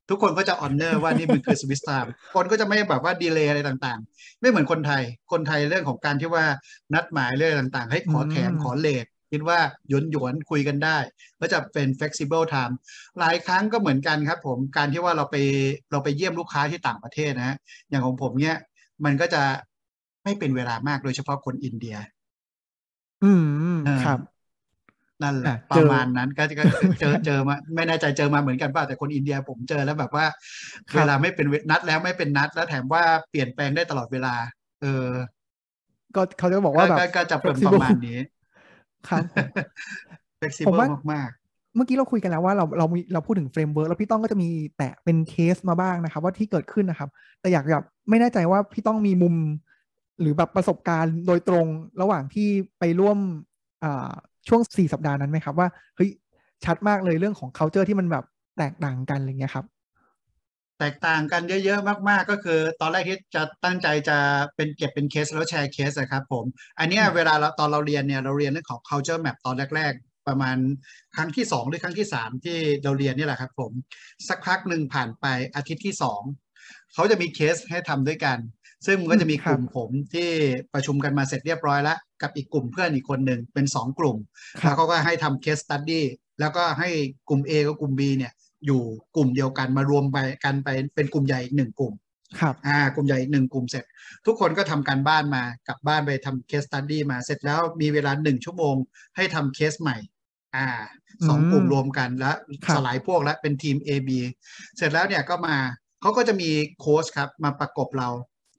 Speaker 2: ทุกคนก็จะ honor ว่านี่มันคือ Swiss time คนก็จะไม่แบบว่าดีเลย์อะไรต่างๆ ไม่เหมือนคนไทย คนไทยเรื่องของการที่ว่านัดหมายเรื่องต่างๆ ให้ขอแถม
Speaker 1: อืม
Speaker 2: ขอเลทคิดว่าหยวนหยวนๆคุยกันได้ ก็จะเป็น flexible time หลายครั้งก็เหมือนกันครับผมการที่ว่าเราไปเราไปเยี่ยมลูกค้าที่ต่างประเทศนะฮะอย่างของผมเนี่ยมันก็จะไม่เป็นเวลามากโดยเฉพาะคนอินเดีย
Speaker 1: อืม
Speaker 2: เออ
Speaker 1: ครับ
Speaker 2: นั่นแหละ
Speaker 1: อะเจอป
Speaker 2: ระมาณนั้นก็ก็เจอเจอมาไม่แน่ใจเจอมาเหมือนกันเปล่าแต่คนอินเดียผมเจอแล้วแบบว่า
Speaker 1: ครับ
Speaker 2: เวลาไม่เป็นเวลานัดแล้วไม่เป็นนัด แล้วแถมว่าเปลี่ยนแปลงได้ตลอดเวลา เออ
Speaker 1: ก็เขาจะบอกว่าแบบ
Speaker 2: ก็ก็จะเป็น
Speaker 1: flexible
Speaker 2: ประมาณนี้
Speaker 1: ครับผมผม
Speaker 2: flexible
Speaker 1: ว่า
Speaker 2: มาก
Speaker 1: เมื่อกี้เราคุยกันแล้วว่าเราเรามีเราพูดถึง framework แล้วพี่ต้องก็จะมีแตะเป็นเคสมาบ้างนะครับ ว่าที่เกิดขึ้นนะครับ แต่อยากแบบไม่แน่ใจว่าพี่ต้องมีมุม หรือแบบประสบการณ์โดยตรงระหว่างที่ไปร่วมอ่า ช่วงสี่สัปดาห์นั้นไหมครับว่าเฮ้ยชัดมากเลยเรื่องของ culture ที่มันแบบแตกต่างกันอะไรเงี้ยครับ
Speaker 2: แตกต่างกันเยอะๆมากๆก็คือ ตอนแรกที่จะตั้งใจจะเป็นเก็บเป็นเคสแล้วแชร์เคสอะครับผม อันเนี้ยเวลาเราตอนเราเรียนเนี่ยเราเรียนเรื่องของ culture map ตอนแรกๆประมาณครั้งที่สองหรือครั้งที่สามที่เราเรียนนี่แหละครับผม สักพักหนึ่งผ่านไปอาทิตย์ที่สองเขาจะมีเคสให้ทำด้วยกัน ซึ่งมันก็จะมี
Speaker 1: อืมครับ
Speaker 2: ลุ่มผมที่ประชุมกันมาเสร็จเรียบร้อยแล้ว กับอีกกลุ่มเพื่อนอีกคนหนึ่งเป็นสองกลุ่ม
Speaker 1: ครั
Speaker 2: แล้วเขาก็ให้ทำ case study แล้วก็ให้กลุ่ม A กับกลุ่ม B เนี่ยอยู่กลุ่มเดียวกันมารวมไปกันไปเป็นกลุ่มใหญ่อีกหนึ่งกลุ่ม
Speaker 1: ครับ
Speaker 2: อ่ากลุ่มใหญ่อีกหนึ่งกลุ่มเสร็จ ทุกคนก็ทำการบ้านมากลับบ้านไปทำ case study มาเสร็จแล้วมีเวลาหนึ่งชั่วโมง ให้ทำเคสใหม่อ่าสองกลุ่มรวมกันแล้ว
Speaker 1: ครับ
Speaker 2: สลายพวกแล้วเป็นทีม A B เสร็จแล้วเนี่ยก็มาเขาก็จะมีโค้ชครับมาประกบเรา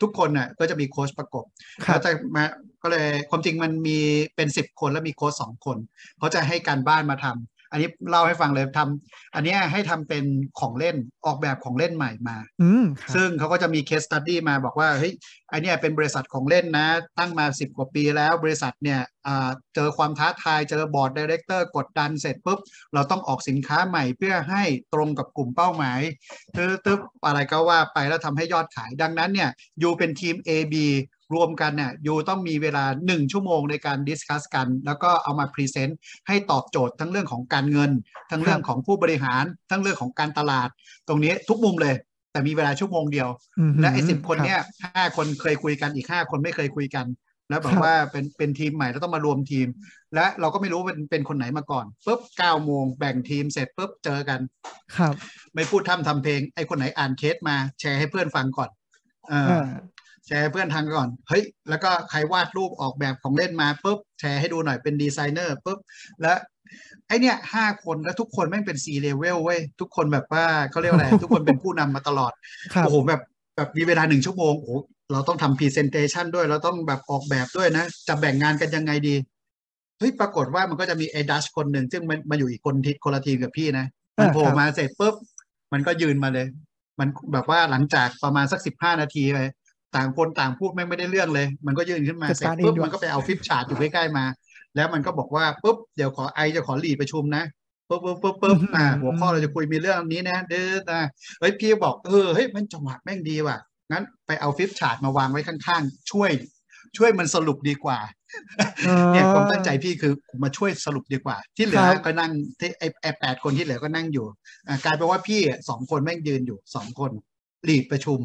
Speaker 2: ทุกคนน่ะก็จะมีโค้ชประกบ
Speaker 1: ครั
Speaker 2: เขา
Speaker 1: บ
Speaker 2: จะมาก็เลยความจริงมันมีเป็นสิบคนแล้วมีโค้ชสองคนเขาจะให้การบ้านมาทำ อันนี้เล่าให้ฟังเลยทำอันเนี้ยให้ทำเป็นของเล่นออกแบบของเล่นใหม่มา
Speaker 1: อืมครับ
Speaker 2: ซึ่งเขาก็จะมี case study มาบอกว่าเฮ้ยไอเนี้ยเป็นบริษัทของเล่นนะ ตั้งมา 10 กว่าปีแล้วบริษัทเนี่ยอ่าเจอความท้าทายเจอ board director กดดันเสร็จปุ๊บ เราต้องออกสินค้าใหม่เพื่อให้ตรงกับกลุ่มเป้าหมายตึ๊บตึ๊บอะไรก็ว่าไปแล้วทำให้ยอดขายดังนั้นเนี่ย you เป็นทีม A B รวมกันเนี่ย you ต้องมีเวลา 1 ชั่วโมงในการ discuss กัน แล้วก็เอามา present ให้ตอบโจทย์ทั้งเรื่องของการเงิน ทั้งเรื่องของผู้บริหาร ทั้งเรื่องของการตลาด ตรงนี้ทุกมุมเลย แต่มีเวลาชั่วโมงเดียว
Speaker 1: ม
Speaker 2: และไอ้สิบคน
Speaker 1: รับ
Speaker 2: เนี่ยห้าคนเคยคุยกันอีกห้าคนไม่เคยคุยกัน แล้วแบ
Speaker 1: ครับบ
Speaker 2: ว่าเป็นเป็นทีมใหม่แล้วต้องมารวมทีม และเราก็ไม่รู้เป็นเป็นคนไหนมาก่อนปุ๊บเก้าโมงแบ่งทีมเสร็จปุ๊บเจอกัน
Speaker 1: ครับ
Speaker 2: ไม่พูดทำทำเพลงไอ้คนไหนอ่านเคสมาแชร์ให้เพื่อนฟังก่อนเออ
Speaker 1: อ่า
Speaker 2: แชร์ให้เพื่อนทางก่อน เฮ้ย แล้วก็ใครวาดรูปออกแบบของเล่นมาปุ๊บ แชร์ให้ดูหน่อยเป็นดีไซเนอร์ปุ๊บ แล้วไอเนี่ยห้าคนแล้วทุกคนแม่งเป็น C level เว้ย ทุกคนแบบว่าเขาเรียกว่าอะไร ทุกคนเป็นผู้นำมาตลอด
Speaker 1: ครับ
Speaker 2: โอ้โหแบบแบบมีเวลาหนึ่งชั่วโมง โอ้โหเราต้องทำ presentation ด้วย เราต้องแบบออกแบบด้วยนะ จะแบ่งงานกันยังไงดี เฮ้ย ปรากฏว่ามันก็จะมีไอ้ดัชคนหนึ่ง ซึ่งมันมาอยู่อีกคนทิศคนละทีมกับพี่นะ มัน
Speaker 1: อ่า
Speaker 2: โผล่
Speaker 1: ครับ
Speaker 2: มาเสร็จปุ๊บ มันก็ยืนมาเลย มันแบบว่าหลังจากประมาณสักสิบห้านาทีไป ต่างคนต่างพูดแม่งไม่ได้เรื่องเลย มันก็ยืนขึ้นมา
Speaker 1: จัดการเองด้วยเสร็จปุ๊บ
Speaker 2: มันก็ไปเอา flip chart อยู่ใกล้ๆมา แล้วมันก็บอกว่าปุ๊บเดี๋ยวขอ I จะขอ lead ประชุมนะปุ๊บปุ๊บปุ๊บปุ๊บอ่าหัวข้อเราจะคุยมีเรื่องนี้นะเด้อนะเฮ้ยพี่บอกเออเฮ้ยมันจังหวะแม่งดีว่ะงั้นไปเอาฟลิปชาร์ตมาวางไว้ข้างๆ ช่วย ช่วยมันสรุปดีกว่าเนี่ยความตั้งใจพี่คือมาช่วยสรุปดีกว่า ที่เหลือ
Speaker 1: ครับ
Speaker 2: ก็นั่งที่ไอ้ไอ้แปดคนที่เหลือก็นั่งอยู่อ่ากลายเป็นว่าพี่สองคนแม่งยืนอยู่สองคนห ลีดประชุม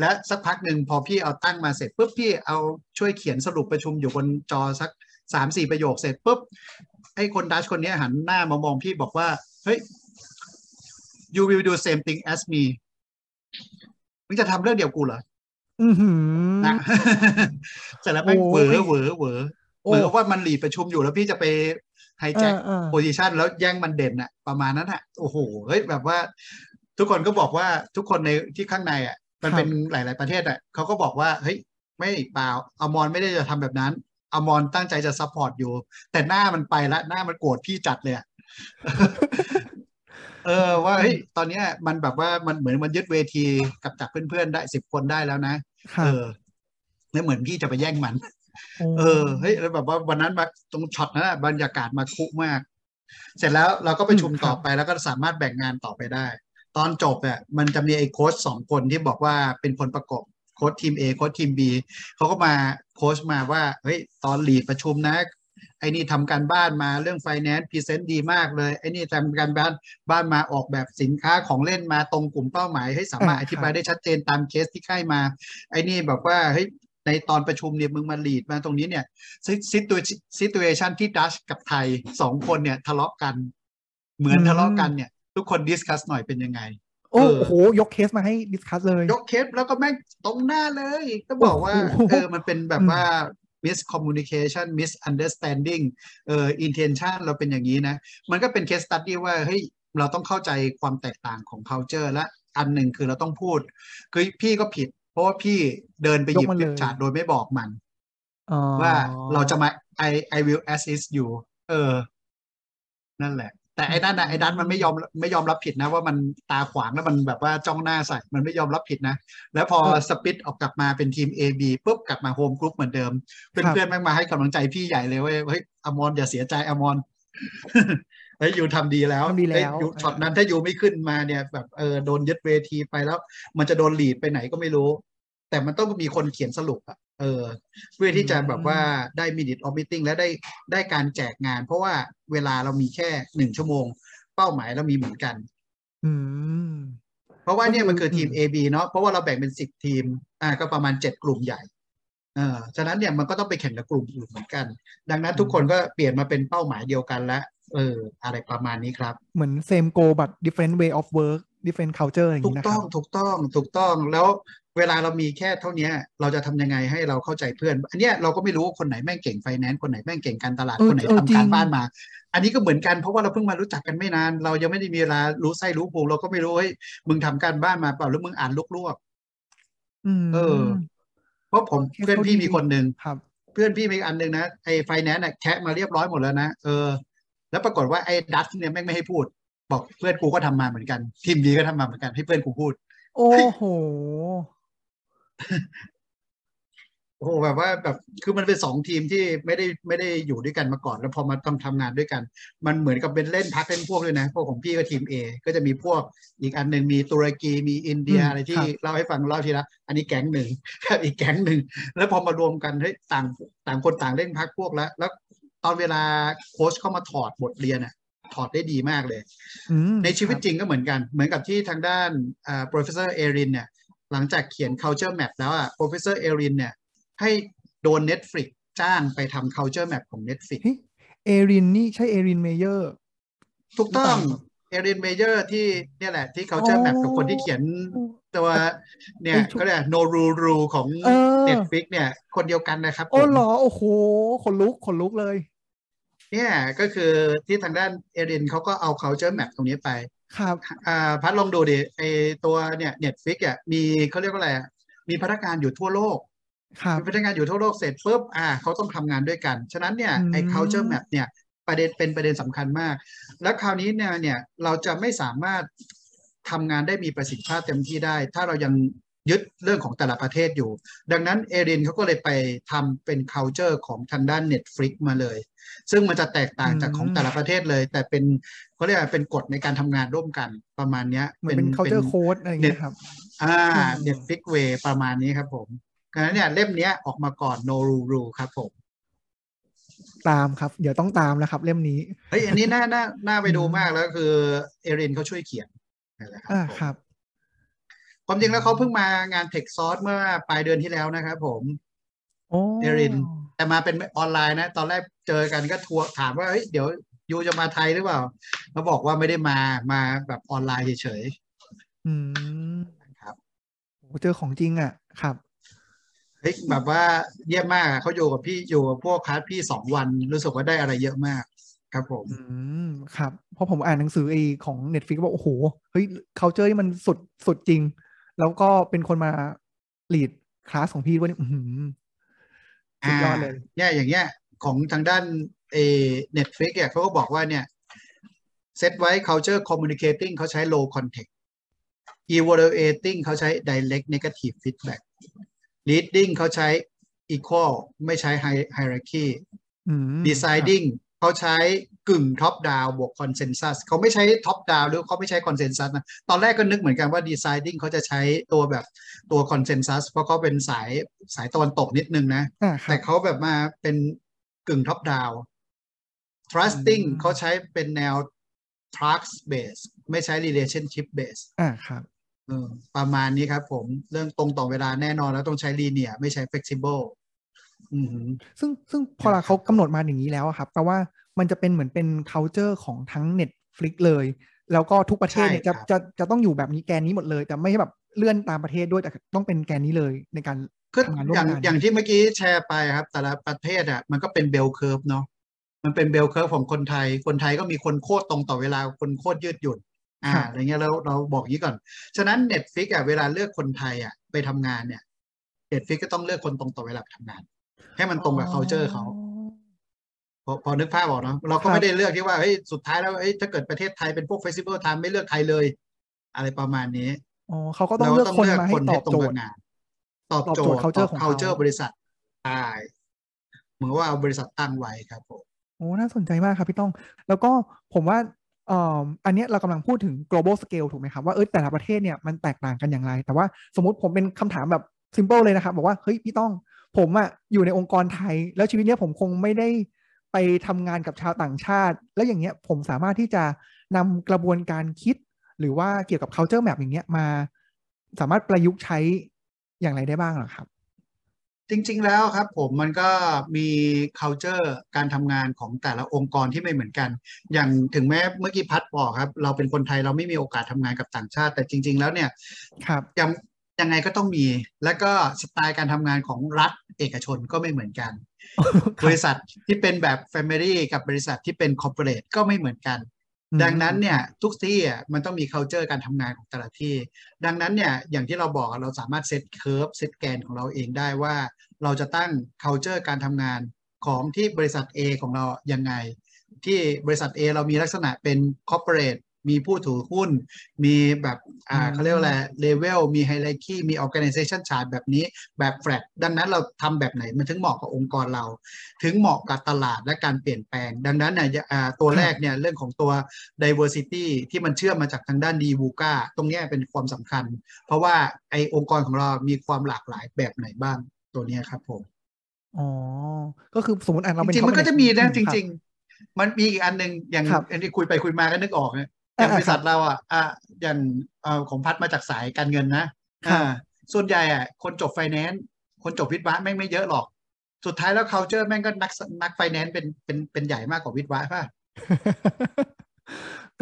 Speaker 2: และสักพักหนึ่งพอพี่เอาตั้งมาเสร็จปุ๊บพี่เอาช่วยเขียนสรุปประชุมอยู่บนจอสักสามสี่ประโยคเสร็จปุ๊บไอ้คนดัชคนเนี้ยหันหน้ามามองพี่บอกว่าเฮ้ย you will do same thing as me มึงจะทำเรื่องเดียวกูเหรอ
Speaker 1: อือหือ
Speaker 2: นะเสร็จแล้วแม่ง
Speaker 1: โอ้
Speaker 2: เหวอยเหวอเหวอ
Speaker 1: โอ้
Speaker 2: เหมือนกับว่ามันหลีดประชุมอยู่แล้วพี่จะไปไฮแจ็ค
Speaker 1: อ่า
Speaker 2: โพซิชันแล้วแย่งมันเด่นอะประมาณนั้นอะโอ้โหเฮ้ยแบบว่า ทุกคนก็บอกว่าทุกคนในที่ข้างในอะมัน
Speaker 1: ครับ
Speaker 2: เป็นหลาย ๆประเทศอะเขาก็บอกว่าเฮ้ยไม่เปล่าอมรไม่ได้จะทำแบบนั้นอมรตั้งใจจะ support อยู่ แต่หน้ามันไปละหน้ามันโกรธพี่จัดเลยอะเออว่าเฮ้ยตอนเนี้ยมันแบบว่ามันเหมือนมันยึดเวทีกับจากเพื่อนๆได้สิบคนได้แล้วนะ
Speaker 1: ครับ
Speaker 2: เออแล้วเหมือนพี่จะไปแย่งมัน
Speaker 1: โอ้
Speaker 2: เออเฮ้ยแล้วแบบว่าวันนั้นมาตรงช็อตนั้นอะบรรยากาศมาคุมาก เสร็จแล้วเราก็ประชุมต่อไปแล้วก็สามารถแบ่งงานต่อไปได้ ตอนจบเนี่ยมันจะมีไอ้โค้ชสองคนที่บอกว่าเป็นคนประกบโค้ชทีม A โค้ชทีม B เขาก็มาโค้ชมาว่าเฮ้ยตอน lead ประชุมนะ ไอ้นี่ทำการบ้านมาเรื่อง finance present ดีมากเลย ไอ้นี่ทำการบ้านบ้านมาออกแบบสินค้าของเล่นมาตรงกลุ่มเป้าหมายให้สามารถอธิบายได้ชัดเจนตามเคสที่ให้มา ไอ้นี่แบบว่าเฮ้ยในตอนประชุมเนี่ยมึงมา lead มาตรงนี้เนี่ย situ situation ที่ดัชกับไทยสองคนเนี่ยทะเลาะกัน เหมือนทะเลาะกันเนี่ย ทุกคน discuss หน่อยเป็นยังไง
Speaker 1: โอ้
Speaker 2: เออ
Speaker 1: โห ยกเคสมาให้ discuss เลย
Speaker 2: ยกเคสแล้วก็แม่งตรงหน้าเลย ก็บอกว่า
Speaker 1: โอ้โห
Speaker 2: เออมันเป็นแบบว่า miscommunication misunderstanding เอ่อ intention เราเป็นอย่างนี้นะ มันก็เป็น case study ว่าเฮ้ยเราต้องเข้าใจความแตกต่างของ culture และอันหนึ่งคือเราต้องพูด คือพี่ก็ผิด เพราะว่าพี่เดินไปหยิบ
Speaker 1: ยกมันเลย
Speaker 2: โดยไม่บอกมัน
Speaker 1: อ๋อ
Speaker 2: ว่าเราจะมา I I will assist you เออ นั่นแหละ แต่ไอ้นั่นนะไอ้ดันมันไม่ยอมไม่ยอมรับผิดนะ ว่ามันตาขวางแล้วมันแบบว่าจ้องหน้าใส่มันไม่ยอมรับผิดนะ แล้วพอ split ออกกลับมาเป็นทีม A B ปุ๊บกลับมา home group เหมือนเดิม เพื่อนๆแม่งมาให้กำลังใจพี่ใหญ่เลยเว้ยเฮ้ยอมรอย่าเสียใจอมรเฮ้ยอยู่ทำดีแล้ว
Speaker 1: ทำดีแล้ว
Speaker 2: เฮ้ยอยู่ช็อตนั้นถ้าอยู่ไม่ขึ้นมาเนี่ย แบบเออโดนยึดเวทีไปแล้ว มันจะโดน lead ไปไหนก็ไม่รู้ แต่มันต้องมีคนเขียนสรุปอะเออ เพื่อที่จะแบบว่าได้ minute of meeting และได้ได้การแจกงาน เพราะว่าเวลาเรามีแค่หนึ่งชั่วโมง เป้าหมายเรามีเหมือนกัน
Speaker 1: อืม
Speaker 2: เพราะว่าเนี่ย
Speaker 1: ก็คือ
Speaker 2: มันคือทีม
Speaker 1: อืม
Speaker 2: A B เนาะเพราะว่าเราแบ่งเป็นสิบทีม อ่า ก็ประมาณเจ็ดกลุ่มใหญ่เออฉะนั้นเนี่ยมันก็ต้องไปแข่งกับกลุ่มอื่นเหมือนกัน ดังนั้นทุกคนก็เปลี่ยนมาเป็นเป้าหมายเดียวกันแล้วเอออะไรประมาณนี้ครับ
Speaker 1: เหมือน same goal but different way of work different culture อย่าง
Speaker 2: ถู
Speaker 1: นี้
Speaker 2: ก
Speaker 1: นะค
Speaker 2: ต้
Speaker 1: รั
Speaker 2: อบงถูกต้องถูกต้องแล้ว เวลาเรามีแค่เท่านี้เราจะทำยังไงให้เราเข้าใจเพื่อน อันเนี้ยเราก็ไม่รู้ว่าคนไหนแม่งเก่งไฟแนนซ์คนไหนแม่งเก่งการตลาด
Speaker 1: เออ
Speaker 2: คนไหน
Speaker 1: เออ
Speaker 2: ทำ
Speaker 1: จริ
Speaker 2: กางรบ้านมา อันนี้ก็เหมือนกันเพราะว่าเราเพิ่งมารู้จักกันไม่นาน เรายังไม่ได้มีเวลารู้ไส้รู้พุงเราก็ไม่รู้เฮ้ยมึงทำการบ้านมาเปล่าหรือมึงอ่านลวก
Speaker 1: อืม
Speaker 2: เออๆเพราะผม
Speaker 1: โอเค
Speaker 2: เพื่อนพี่
Speaker 1: เขาดี
Speaker 2: มีคนหนึ่ง
Speaker 1: ครับ
Speaker 2: เพื่อนพี่มีอันหนึ่งนะไอ้ไฟแนนซ์น่ะแคะมาเรียบร้อยหมดแล้วนะเออ แล้วปรากฏว่าไอ้ดัตเนี่ยแม่งไม่ให้พูด บอกเพื่อนกูก็ทำมาเหมือนกัน ทีมดีก็ทำมาเหมือนกันให้เพื่อนกูพูด
Speaker 1: โอ้โห
Speaker 2: โอ้โหแบบว่าแบบคือมันเป็นสองทีมที่ไม่ได้ไม่ได้อยู่ด้วยกันมาก่อน แล้วพอมาทำทำงานด้วยกัน มันเหมือนกับเป็นเล่นพักเล่นพวกเลยนะ พวกของพี่ก็ทีม A ก็จะมีพวกอีกอันหนึ่งมีตุรกีมีอินเดีย
Speaker 1: อืม
Speaker 2: อะไรที่
Speaker 1: ครับ
Speaker 2: เล่าให้ฟังเล่าทีละอันนี้แก๊งหนึ่งอีกแก๊งหนึ่งแล้วพอมารวมกันเฮ้ยต่างต่างคนต่างเล่นพักพวกแล้ว แล้วตอนเวลาโค้ชเข้ามาถอดบทเรียนอะถอดได้ดีมากเลย
Speaker 1: อืม
Speaker 2: ในชีวิต
Speaker 1: ครับ
Speaker 2: จริงก็เหมือนกัน เหมือนกับที่ทางด้านอ่า professor เอรินเนี่ย หลังจากเขียน culture map แล้วอะ professor เอรินเนี่ย ให้โดน Netflix จ้างไปทำ culture map ของ Netflix
Speaker 1: เฮ้ยเอรินนี่ใช่เอรินเมเยอร์
Speaker 2: ถูกต้อง
Speaker 1: หรือเปล่าครับ
Speaker 2: เอรินเมเยอร์ที่เนี่ยแหละ ที่ culture map กับคนที่เขียนตัวเนี่ย
Speaker 1: ไอ้ชุ
Speaker 2: ก็เรียก no rules rules ของ
Speaker 1: เออ
Speaker 2: Netflix เนี่ย คนเดียวกันนะครับผ
Speaker 1: โอ้
Speaker 2: ม
Speaker 1: เหรอ โอ้โหขนลุกขนลุกเลย
Speaker 2: เนี่ยก็คือที่ทางด้านเอรินเขาก็เอา culture map ตรงนี้ไป
Speaker 1: ครับ
Speaker 2: อ่าพัดลองดูดิไอตัวเนี่ย Netflix อะมีเขาเรียกว่าอะไรอะมีพนักงานอยู่ทั่วโลก
Speaker 1: ครับ
Speaker 2: มีพนักงานอยู่ทั่วโลกเสร็จปุ๊บอ่าเขาต้องทำงานด้วยกัน ฉะนั้นเนี่ยไอ้
Speaker 1: อืม
Speaker 2: culture map เนี่ยประเด็นเป็นประเด็นสำคัญมาก แล้วคราวนี้เนี่ยเนี่ยเราจะไม่สามารถทำงานได้มีประสิทธิภาพเต็มที่ได้ ถ้าเรายัง ยึดเรื่องของแต่ละประเทศอยู่ ดังนั้นเอรินเขาก็เลยไปทำเป็น culture ของทางด้าน Netflix มาเลย ซึ่งมันจะแตกต่างจากของแต่ละประเทศเลย แต่เป็นเขาเรียกว่าเป็นกฎในการทำงานร่วมกันประมาณเนี้ย
Speaker 1: เหมือนเป็น culture code อะไรอย่างเงี้ยครับ
Speaker 2: อ่า
Speaker 1: อืม
Speaker 2: Netflix way ประมาณนี้ครับผมดังนั้นเนี่ยเล่มเนี้ยออกมาก่อน no rule rule ครับผม
Speaker 1: ตามครับ เดี๋ยวต้องตามแล้วครับ เล่มนี้
Speaker 2: เฮ้ยอันนี้น่าน่าน่าไปดู
Speaker 1: อืม
Speaker 2: มากแล้วคือเอรินเขาช่วยเขียนนั่นแหละครับ
Speaker 1: อ่า
Speaker 2: ผม
Speaker 1: ครับ
Speaker 2: ความจริงแล้วเขาเพิ่งมางาน Tech Source เมื่อปลายเดือนที่แล้วนะครับผม
Speaker 1: โอ้
Speaker 2: เอริน แต่มาเป็นออนไลน์นะ ตอนแรกเจอกันก็ทัวร์ถามว่าเฮ้ยเดี๋ยวยูจะมาไทยหรือเปล่าเขาบอกว่าไม่ได้มามาแบบออนไลน์เฉย
Speaker 1: อืม
Speaker 2: ๆครับ
Speaker 1: โอ้เจอของจริงอะ ครับ
Speaker 2: เฮ้ยแบบว่าเยี่ยมมากอะเขาอยู่กับพี่อยู่กับพวกคลาสพี่สองวันรู้สึกว่าได้อะไรเยอะมากครับผม
Speaker 1: อืมครับเพราะผมอ่านหนังสือไอของ Netflix บอกโอ้โหเฮ้ย culture นี่มันสุดสุดจริง แล้วก็เป็นคนมา lead คลาสของพี่ด้วยนี่อื้อหือสุดยอดเลย
Speaker 2: เนี่ยอย่างเงี้ย ของทางด้านเอ Netflix เนี่ยเขาก็บอกว่าเนี่ยเซตไว้ culture communicating เขาใช้ low context evaluating เขาใช้ direct negative feedback leading เขาใช้ equal ไม่ใช้ hi- hierarchy
Speaker 1: อืม
Speaker 2: deciding เขาใช้ กึ่ง top down บวก consensus เขาไม่ใช้ top down หรือเขาไม่ใช้ consensus นะ ตอนแรกก็นึกเหมือนกันว่า deciding เขาจะใช้ตัวแบบตัว consensus เพราะเขาเป็นสายสายตะวันตกนิดนึงนะ
Speaker 1: อ่าครั
Speaker 2: แต่
Speaker 1: บ
Speaker 2: เขาแบบมาเป็นกึ่ง top down trusting
Speaker 1: อืม
Speaker 2: เขาใช้เป็นแนว trust base ไม่ใช้ relationship base
Speaker 1: อ่าครับ
Speaker 2: เออประมาณนี้ครับผมเรื่องตรงต่อเวลาแน่นอนแล้วต้องใช้ linear ไม่ใช้ flexible อือหือ
Speaker 1: ซึ่งซึ่งพอ
Speaker 2: นะครับ
Speaker 1: เขากำหนดมาอย่างนี้แล้วอะครับแปลว่า มันจะเป็นเหมือนเป็น culture ของทั้ง Netflix เลย แล้วก็ทุกประเทศเนี่ย
Speaker 2: ใช่
Speaker 1: จะ
Speaker 2: ครับ
Speaker 1: จะจะต้องอยู่แบบนี้แกนนี้หมดเลย แต่ไม่ใช่แบบเลื่อนตามประเทศด้วยแต่ต้องเป็นแกนนี้เลยในการ
Speaker 2: คือ
Speaker 1: ทำงานร่ว
Speaker 2: อ
Speaker 1: ม
Speaker 2: ย่าง
Speaker 1: กัน
Speaker 2: อย่างที่เมื่อกี้แชร์ไปครับ แต่ละประเทศอะมันก็เป็น bell curve เนาะมันเป็น bell curve ของคนไทย คนไทยก็มีคนโคตรตรงต่อเวลาคนโคตรยืดหยุ่นอ่า
Speaker 1: ครับ
Speaker 2: อะไรเงี้ยเราเราบอกอย่างนี้ก่อน ฉะนั้น Netflix อะเวลาเลือกคนไทยอะไปทำงานเนี่ย Netflix ก็ต้องเลือกคนตรงต่อเวลาไปทำงาน ให้มันตรงกับ culture เขา พอพอนึกภาพออกเนาะเราก็
Speaker 1: ครับ
Speaker 2: ไม่ได้เลือกที่ว่าเฮ้ยสุดท้ายแล้วเฮ้ยถ้าเกิดประเทศไทยเป็นพวกเฟสติวัลไทม์ไม่เลือกใครเลย อะไรประมาณนี้
Speaker 1: อ๋อเขาก็ต้อง
Speaker 2: เรา
Speaker 1: เลือก
Speaker 2: ต้อง
Speaker 1: คน
Speaker 2: เลือก
Speaker 1: มา
Speaker 2: ค
Speaker 1: ให้
Speaker 2: น
Speaker 1: ต
Speaker 2: ให้
Speaker 1: อบ
Speaker 2: ตรง
Speaker 1: โจ
Speaker 2: กั
Speaker 1: ท
Speaker 2: บ
Speaker 1: ย์
Speaker 2: งานตอบ
Speaker 1: ตอบ
Speaker 2: โจ
Speaker 1: โจ
Speaker 2: ท
Speaker 1: ทย์
Speaker 2: ย์
Speaker 1: culture
Speaker 2: ตอบ
Speaker 1: ของเขา
Speaker 2: culture บริษัทใช่เหมือนว่าเอาบริษัทตั้งไว้ครับผม
Speaker 1: โอ้น่าสนใจมากครับพี่ต้อง แล้วก็ผมว่าเอ่ออันเนี้ยเรากำลังพูดถึง global scale ถูกไหมครับ ว่าเออแต่ละประเทศเนี่ยมันแตกต่างกันอย่างไร แต่ว่าสมมติผมเป็นคำถามแบบ simple เลยนะครับ บอกว่า เฮ้ย พี่ต้อง ผมอะอยู่ในองค์กรไทย แล้วชีวิตเนี้ยผมคงไม่ได้ ไปทำงานกับชาวต่างชาติ แล้วอย่างเงี้ยผมสามารถที่จะนำกระบวนการคิด หรือว่าเกี่ยวกับ culture map อย่างเงี้ยมา สามารถประยุกต์ใช้อย่างไรได้บ้างเหรอครับ
Speaker 2: จริง ๆ แล้วครับผมมันก็มี culture การทำงานของแต่ละองค์กรที่ไม่เหมือนกัน อย่างถึงแม้เมื่อกี้พัดบอกครับ เราเป็นคนไทยเราไม่มีโอกาสทำงานกับต่างชาติ แต่จริง ๆ แล้วเนี่ย
Speaker 1: ครับ
Speaker 2: อย่างยังไงก็ต้องมี แล้วก็สไตล์การทำงานของรัฐเอกชนก็ไม่เหมือนกัน บริษัทที่เป็นแบบ Family กับบริษัทที่เป็น Corporate ก็ไม่เหมือนกัน ดังนั้นเนี่ยทุกที่อะมันต้องมี culture การทำงานของแต่ละที่ ดังนั้นเนี่ยอย่างที่เราบอกเราสามารถ set curve set แกนของเราเองได้ว่า เราจะตั้ง culture การทำงานของที่บริษัท A ของเรายังไง ที่บริษัท A เรามีลักษณะเป็น corporate มีผู้ถือหุ้น มีแบบอ่าเขาเรียกว่าอะไรเลเวลมีไฮไลคีมี organization chart แบบนี้แบบแฟลตดังนั้นเราทำแบบไหนมันถึงเหมาะกับองค์กรเรา ถึงเหมาะกับตลาดและการเปลี่ยนแปลง ดังนั้นเนี่ยอ่าตัวแรกเนี่ยเรื่องของตัว diversity ที่มันเชื่อมมาจากทางด้านดีบูกาตรงเนี้ยเป็นความสำคัญ เพราะว่าไอองค์กรของเรามีความหลากหลายแบบไหนบ้างตัวเนี้ยครับผม
Speaker 1: อ๋อ ก็คือสมมติอะเรา
Speaker 2: จ
Speaker 1: เป็น
Speaker 2: ริงๆมันก็จะมีนะจริง
Speaker 1: ๆ
Speaker 2: ๆมันมีอีกอันหนึ่งอย่าง
Speaker 1: ครับ
Speaker 2: อันที่คุยไปคุยมาก็นึกออกนะ อย่าง
Speaker 1: อ่า
Speaker 2: บริษัทเราอะอะอย่างเอ่อของพัดมาจากสายการเงินนะครับอ่าส่วนใหญ่อะคนจบไฟแนนซ์คนจบวิทย์วะแม่งไม่เยอะหรอก สุดท้ายแล้ว culture แม่งก็นักนักไฟแนนซ์เป็นเป็นเป็นใหญ่มากกว่าวิทย์วะป่ะ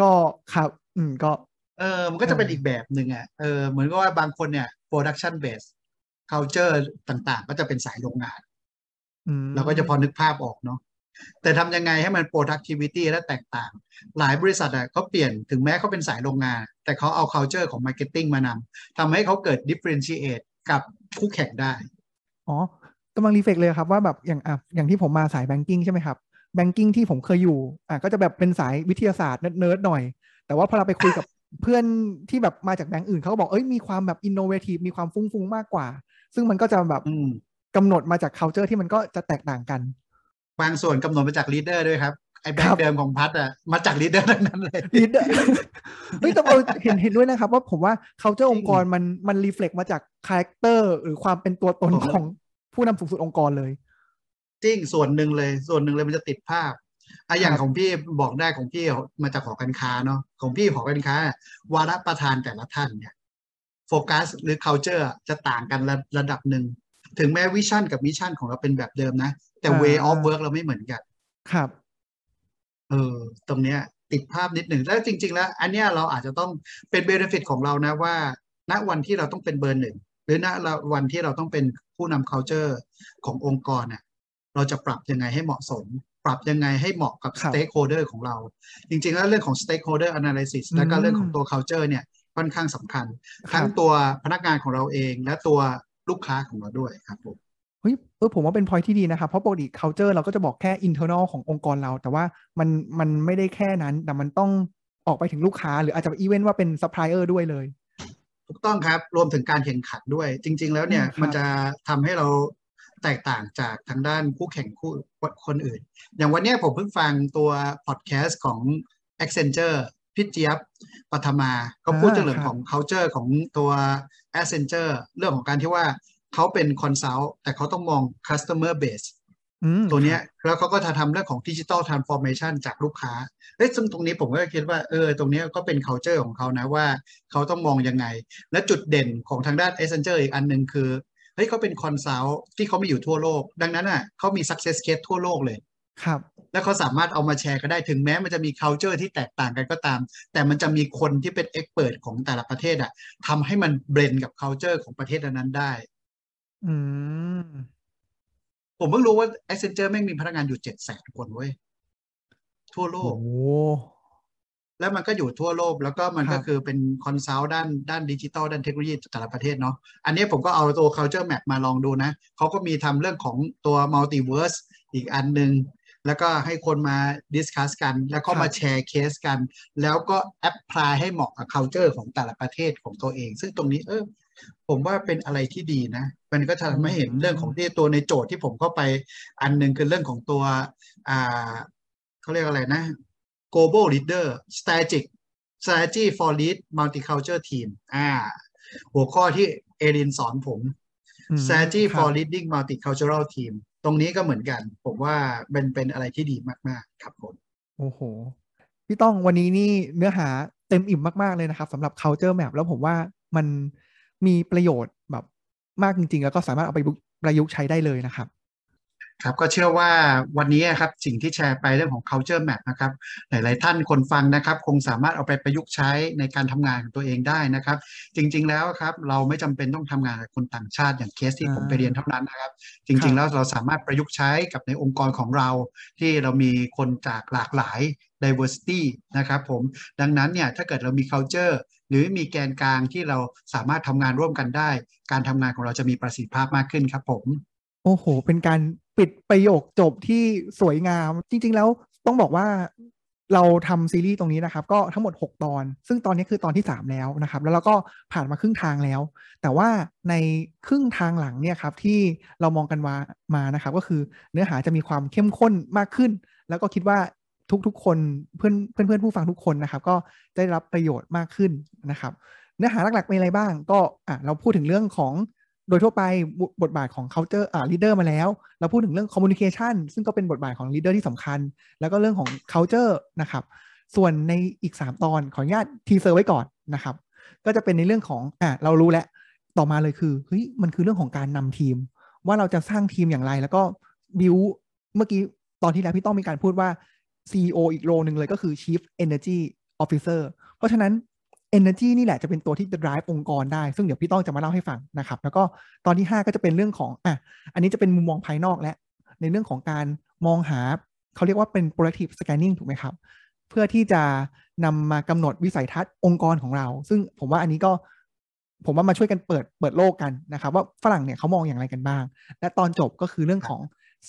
Speaker 1: ก็ครับ อืมก็
Speaker 2: เออ มันก็จะเป็น
Speaker 1: เอออี
Speaker 2: อีกแบบหนึ่งอะเออเหมือนกับว่าบางคนเนี่ย production base culture ต่างๆ ก็จะเป็นสายโรงงาน
Speaker 1: อืม
Speaker 2: เราก็จะพอนึกภาพออกเนาะ แต่ทำยังไงให้มัน productivity และแตกต่าง หลายบริษัทอะเขาเปลี่ยนถึงแม้เขาเป็นสายโรงงาน แต่เขาเอา culture ของ marketing มานำทำให้เขาเกิด differentiate กับคู่แข่งได้
Speaker 1: อ๋อกำลัง reflect เลยครับว่าแบบอย่างอะอย่างที่ผมมาสาย banking ใช่ไหมครับ banking ที่ผมเคยอยู่อะก็จะแบบเป็นสายวิทยาศาสตร์เนิร์ดๆหน่อย แต่ว่าพอเราไปคุยกับเพื่อนที่แบบมาจากแบงก์อื่นเขาก็บอกเอ้ยมีความแบบ innovative มีความฟุ้งๆมากกว่า ซึ่งมันก็จะแบบ
Speaker 2: อืม
Speaker 1: กำหนดมาจาก culture ที่มันก็จะแตกต่างกัน
Speaker 2: บางส่วนกำหนดมาจาก leader ด้วยครับไอ้แบงก์
Speaker 1: ครั
Speaker 2: ค์
Speaker 1: บ
Speaker 2: เดิมของพัดอะมาจาก leader ทั้งนั้นเลย
Speaker 1: leaderเฮ้ยแต่เราเห็นเห็นด้วยนะครับ ว่าผมว่า culture
Speaker 2: จริง
Speaker 1: องค์กรมันมัน reflect มาจาก character หรือความเป็นตัวตน
Speaker 2: โอ้โห
Speaker 1: ของผู้นำสูงสุดองค์กรเลย
Speaker 2: จริงส่วนหนึ่งเลย ส่วนหนึ่งเลยมันจะติดภาพอะอย่าง
Speaker 1: ครับ
Speaker 2: ของพี่บอกได้ของพี่มาจากหอการค้าเนาะของพี่หอการค้า วาระประธานแต่ละท่านเนี่ยโฟกัสหรือ culture จะต่างกันระระดับหนึ่งถึงแม้ vision กับ mission ของเราเป็นแบบเดิมนะ แต่ way of work เราไม่เหมือนกัน
Speaker 1: ครับ
Speaker 2: เออ ตรงเนี้ย ติดภาพนิดหนึ่งแล้วจริง ๆ แล้ว อันเนี้ยเราอาจจะต้องเป็นเบนฟิตของเรานะว่า ณวันที่เราต้องเป็นเบอร์หนึ่งหรือณวันที่เราต้องเป็นผู้นำ culture ขององค์กรเนี่ยเราจะปรับยังไงให้เหมาะสม ปรับยังไงให้เหมาะกับ
Speaker 1: ครับ
Speaker 2: stakeholder ของเรา จริง ๆ แล้วเรื่องของ stakeholder analysis แล้วก็เรื่องของตัว culture เนี่ยค่อนข้างสำคัญ ทั้งตัวพนักงานของเราเองและตัวลูกค้าของเราด้วยครับผม
Speaker 1: เฮ้ยเออผมว่าเป็น point ที่ดีนะครับ เพราะปกติ culture เราก็จะบอกแค่ internal ขององค์กรเรา แต่ว่ามันมันไม่ได้แค่นั้น แต่มันต้องออกไปถึงลูกค้า หรืออาจจะอีเวนต์ว่าเป็น supplier ด้วยเลย
Speaker 2: ถูกต้องครับ รวมถึงการแข่งขันด้วย จริง ๆ แล้วเนี่ย
Speaker 1: อืมครับ
Speaker 2: มันจะทำให้เราแตกต่างจากทางด้านคู่แข่งคู่คนอื่น อย่างวันเนี้ยผมเพิ่งฟังตัวพอดแคสต์ของ Accenture พี่เจี๊ยบปัทมาเขาพูดถึงเรื่องของ culture ของตัว Accenture เรื่องของการที่ว่า เขาเป็น consult แต่เขาต้องมอง customer base
Speaker 1: อืม
Speaker 2: ตัวเนี้ยแล้วเขาก็จะทำเรื่องของดิจิ t a ลทรานส์ฟอร์เมชันจากลูกค้าเอ้ยซึ่งตรงนี้ผมก็คิดว่าเออตรงเนี้ยก็เป็น culture ของเขานะว่าเขาต้องมองยังไง และจุดเด่นของทางด้าน Accenture อีกอันหนึ่งคือเฮ้ยเขาเป็น consult ที่เขามีอยู่ทั่วโลก ดังนั้นอะเขามี success case ทั่วโลกเลย
Speaker 1: ครับ
Speaker 2: แล้วเขาสามารถเอามาแชร์ก็ได้ถึงแม้มันจะมี culture ที่แตกต่างกันก็ตาม แต่มันจะมีคนที่เป็น expert ของแต่ละประเทศอะทำให้มัน blend กับ culture ของประเทศนั้นๆได้
Speaker 1: อืม
Speaker 2: ผมเพิ่งรู้ว่า Accenture แม่งมีพนักงานอยู่เจ็ดแสนคนเว้ย ทั่วโลก
Speaker 1: โอ้โห
Speaker 2: แล้วมันก็อยู่ทั่วโลก แล้วก็มันก็
Speaker 1: ครับ
Speaker 2: คือเป็น consult ด้านด้านดิจิตอลด้านเทคโนโลยีแต่ละประเทศเนาะอันนี้ผมก็เอาตัว culture map มาลองดูนะ เขาก็มีทำเรื่องของตัว multiverse อีกอันหนึ่งแล้วก็ให้คนมา discuss กัน แล้วก็มาแชร์เคสกัน แล้วก็ apply ให้เหมาะกับ culture ของแต่ละประเทศของตัวเอง ซึ่งตรงนี้เออ ผมว่าเป็นอะไรที่ดีนะ มันก็ทำให้เห็นเรื่องของที่ตัวในโจทย์ที่ผมเข้าไป อันหนึ่งคือเรื่องของตัวอ่าเขาเรียกอะไรนะ global leader strategic strategy for lead multicultural team อ่า หัวข้อที่เอรินสอนผม
Speaker 1: อืม
Speaker 2: strategy
Speaker 1: ครับ
Speaker 2: for leading multicultural team ตรงนี้ก็เหมือนกัน ผมว่าเป็นเป็นอะไรที่ดีมาก ๆ ครับผม
Speaker 1: โอ้โห พี่ต้องวันนี้นี่เนื้อหาเต็มอิ่มมาก ๆ เลยนะครับสำหรับ culture map แล้วผมว่ามัน มีประโยชน์แบบมากจริง ๆ แล้วก็สามารถเอาไปประยุกต์ใช้ได้เลยนะครับ
Speaker 2: ครับก็เชื่อว่าวันนี้ครับสิ่งที่แชร์ไปเรื่องของ culture map นะครับหลาย ๆ ท่านคนฟังนะครับคงสามารถเอาไปประยุกต์ใช้ในการทำงานของตัวเองได้นะครับ จริง ๆ แล้วครับเราไม่จำเป็นต้องทำงานกับคนต่างชาติอย่างเคสที่
Speaker 1: อ่า
Speaker 2: ผมไปเรียนเท่านั้นนะครับจ
Speaker 1: ครั
Speaker 2: ริงๆ
Speaker 1: บ
Speaker 2: แล้วเราสามารถประยุกต์ใช้กับในองค์กรของเรา ที่เรามีคนจากหลากหลาย diversity นะครับผมดังนั้นเนี่ยถ้าเกิดเรามี culture หรือมีแกนกลางที่เราสามารถทำงานร่วมกันได้ การทำงานของเราจะมีประสิทธิภาพมากขึ้นครับผม
Speaker 1: โอ้โห เป็นการปิดประโยคจบที่สวยงาม จริง ๆ แล้วต้องบอกว่าเราทำซีรีส์ตรงนี้นะครับ ก็ทั้งหมด 6 ตอน ซึ่งตอนนี้คือตอนที่ 3 แล้วนะครับ แล้วเราก็ผ่านมาครึ่งทางแล้ว แต่ว่าในครึ่งทางหลังเนี่ยครับที่เรามองกันมามานะครับ ก็คือเนื้อหาจะมีความเข้มข้นมากขึ้น แล้วก็คิดว่าทุกๆคนเพื่อนเพื่อนเพื่อนผู้ฟังทุกคนนะครับ ก็ได้รับประโยชน์มากขึ้นนะครับ เนื้อหาหลักๆมีอะไรบ้าง ก็อะเราพูดถึงเรื่องของ โดยทั่วไปบทบาทของ culture อ่า leader มาแล้ว เราพูดถึงเรื่อง communication ซึ่งก็เป็นบทบาทของ leader ที่สำคัญ แล้วก็เรื่องของ culture นะครับ ส่วนในอีก 3 ตอนขออนุญาต teaser ไว้ก่อนนะครับ ก็จะเป็นในเรื่องของอะเรารู้แล้ว ต่อมาเลยคือเฮ้ยมันคือเรื่องของการนำทีม ว่าเราจะสร้างทีมอย่างไร แล้วก็บิวเมื่อกี้ตอนที่แล้วพี่ต้องมีการพูดว่า CEO อีก role หนึ่งเลยก็คือ Chief Energy Officer เพราะฉะนั้น Energy นี่แหละจะเป็นตัวที่จะ drive องค์กรได้ ซึ่งเดี๋ยวพี่ต้องจะมาเล่าให้ฟังนะครับ แล้วก็ตอนที่ 5 ก็จะเป็นเรื่องของอะอันนี้จะเป็นมุมมองภายนอกและ ในเรื่องของการมองหาเขาเรียกว่าเป็น proactive scanning ถูกไหมครับ เพื่อที่จะนำมากำหนดวิสัยทัศน์องค์กรของเรา ซึ่งผมว่าอันนี้ก็ผมว่ามาช่วยกันเปิดเปิดโลกกันนะครับ ว่าฝรั่งเนี่ยเขามองอย่างไรกันบ้าง และตอนจบก็คือเรื่องของ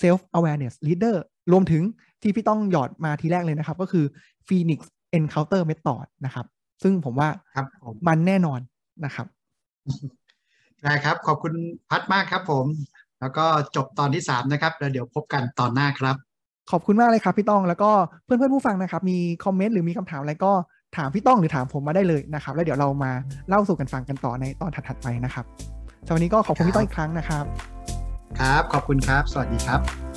Speaker 1: self awareness leader รวมถึงที่พี่ต้องหยอดมาทีแรกเลยนะครับ ก็คือ phoenix encounter method นะครับ ซึ่งผมว่า
Speaker 2: ครับผม
Speaker 1: มันแน่นอนนะครับ
Speaker 2: ได้ครับ ขอบคุณพัดมากครับผม แล้วก็จบตอนที่สามนะครับแล้วเดี๋ยวพบกันตอนหน้าครับ
Speaker 1: ขอบคุณมากเลยครับพี่ต้องแล้วก็เพื่อนเพื่อนๆผู้ฟังนะครับ มีคอมเมนต์หรือมีคำถามอะไรก็ถามพี่ต้องหรือถามผมมาได้เลยนะครับ แล้วเดี๋ยวเรามาเล่าสู่กันฟังกันต่อในตอนถัดๆไปนะครับสำหรับวันนี้ก็ขอบคุณพี่ต้องอีกครั้งนะครับ
Speaker 2: ครับ ขอบคุณครับ สวัสดีครับ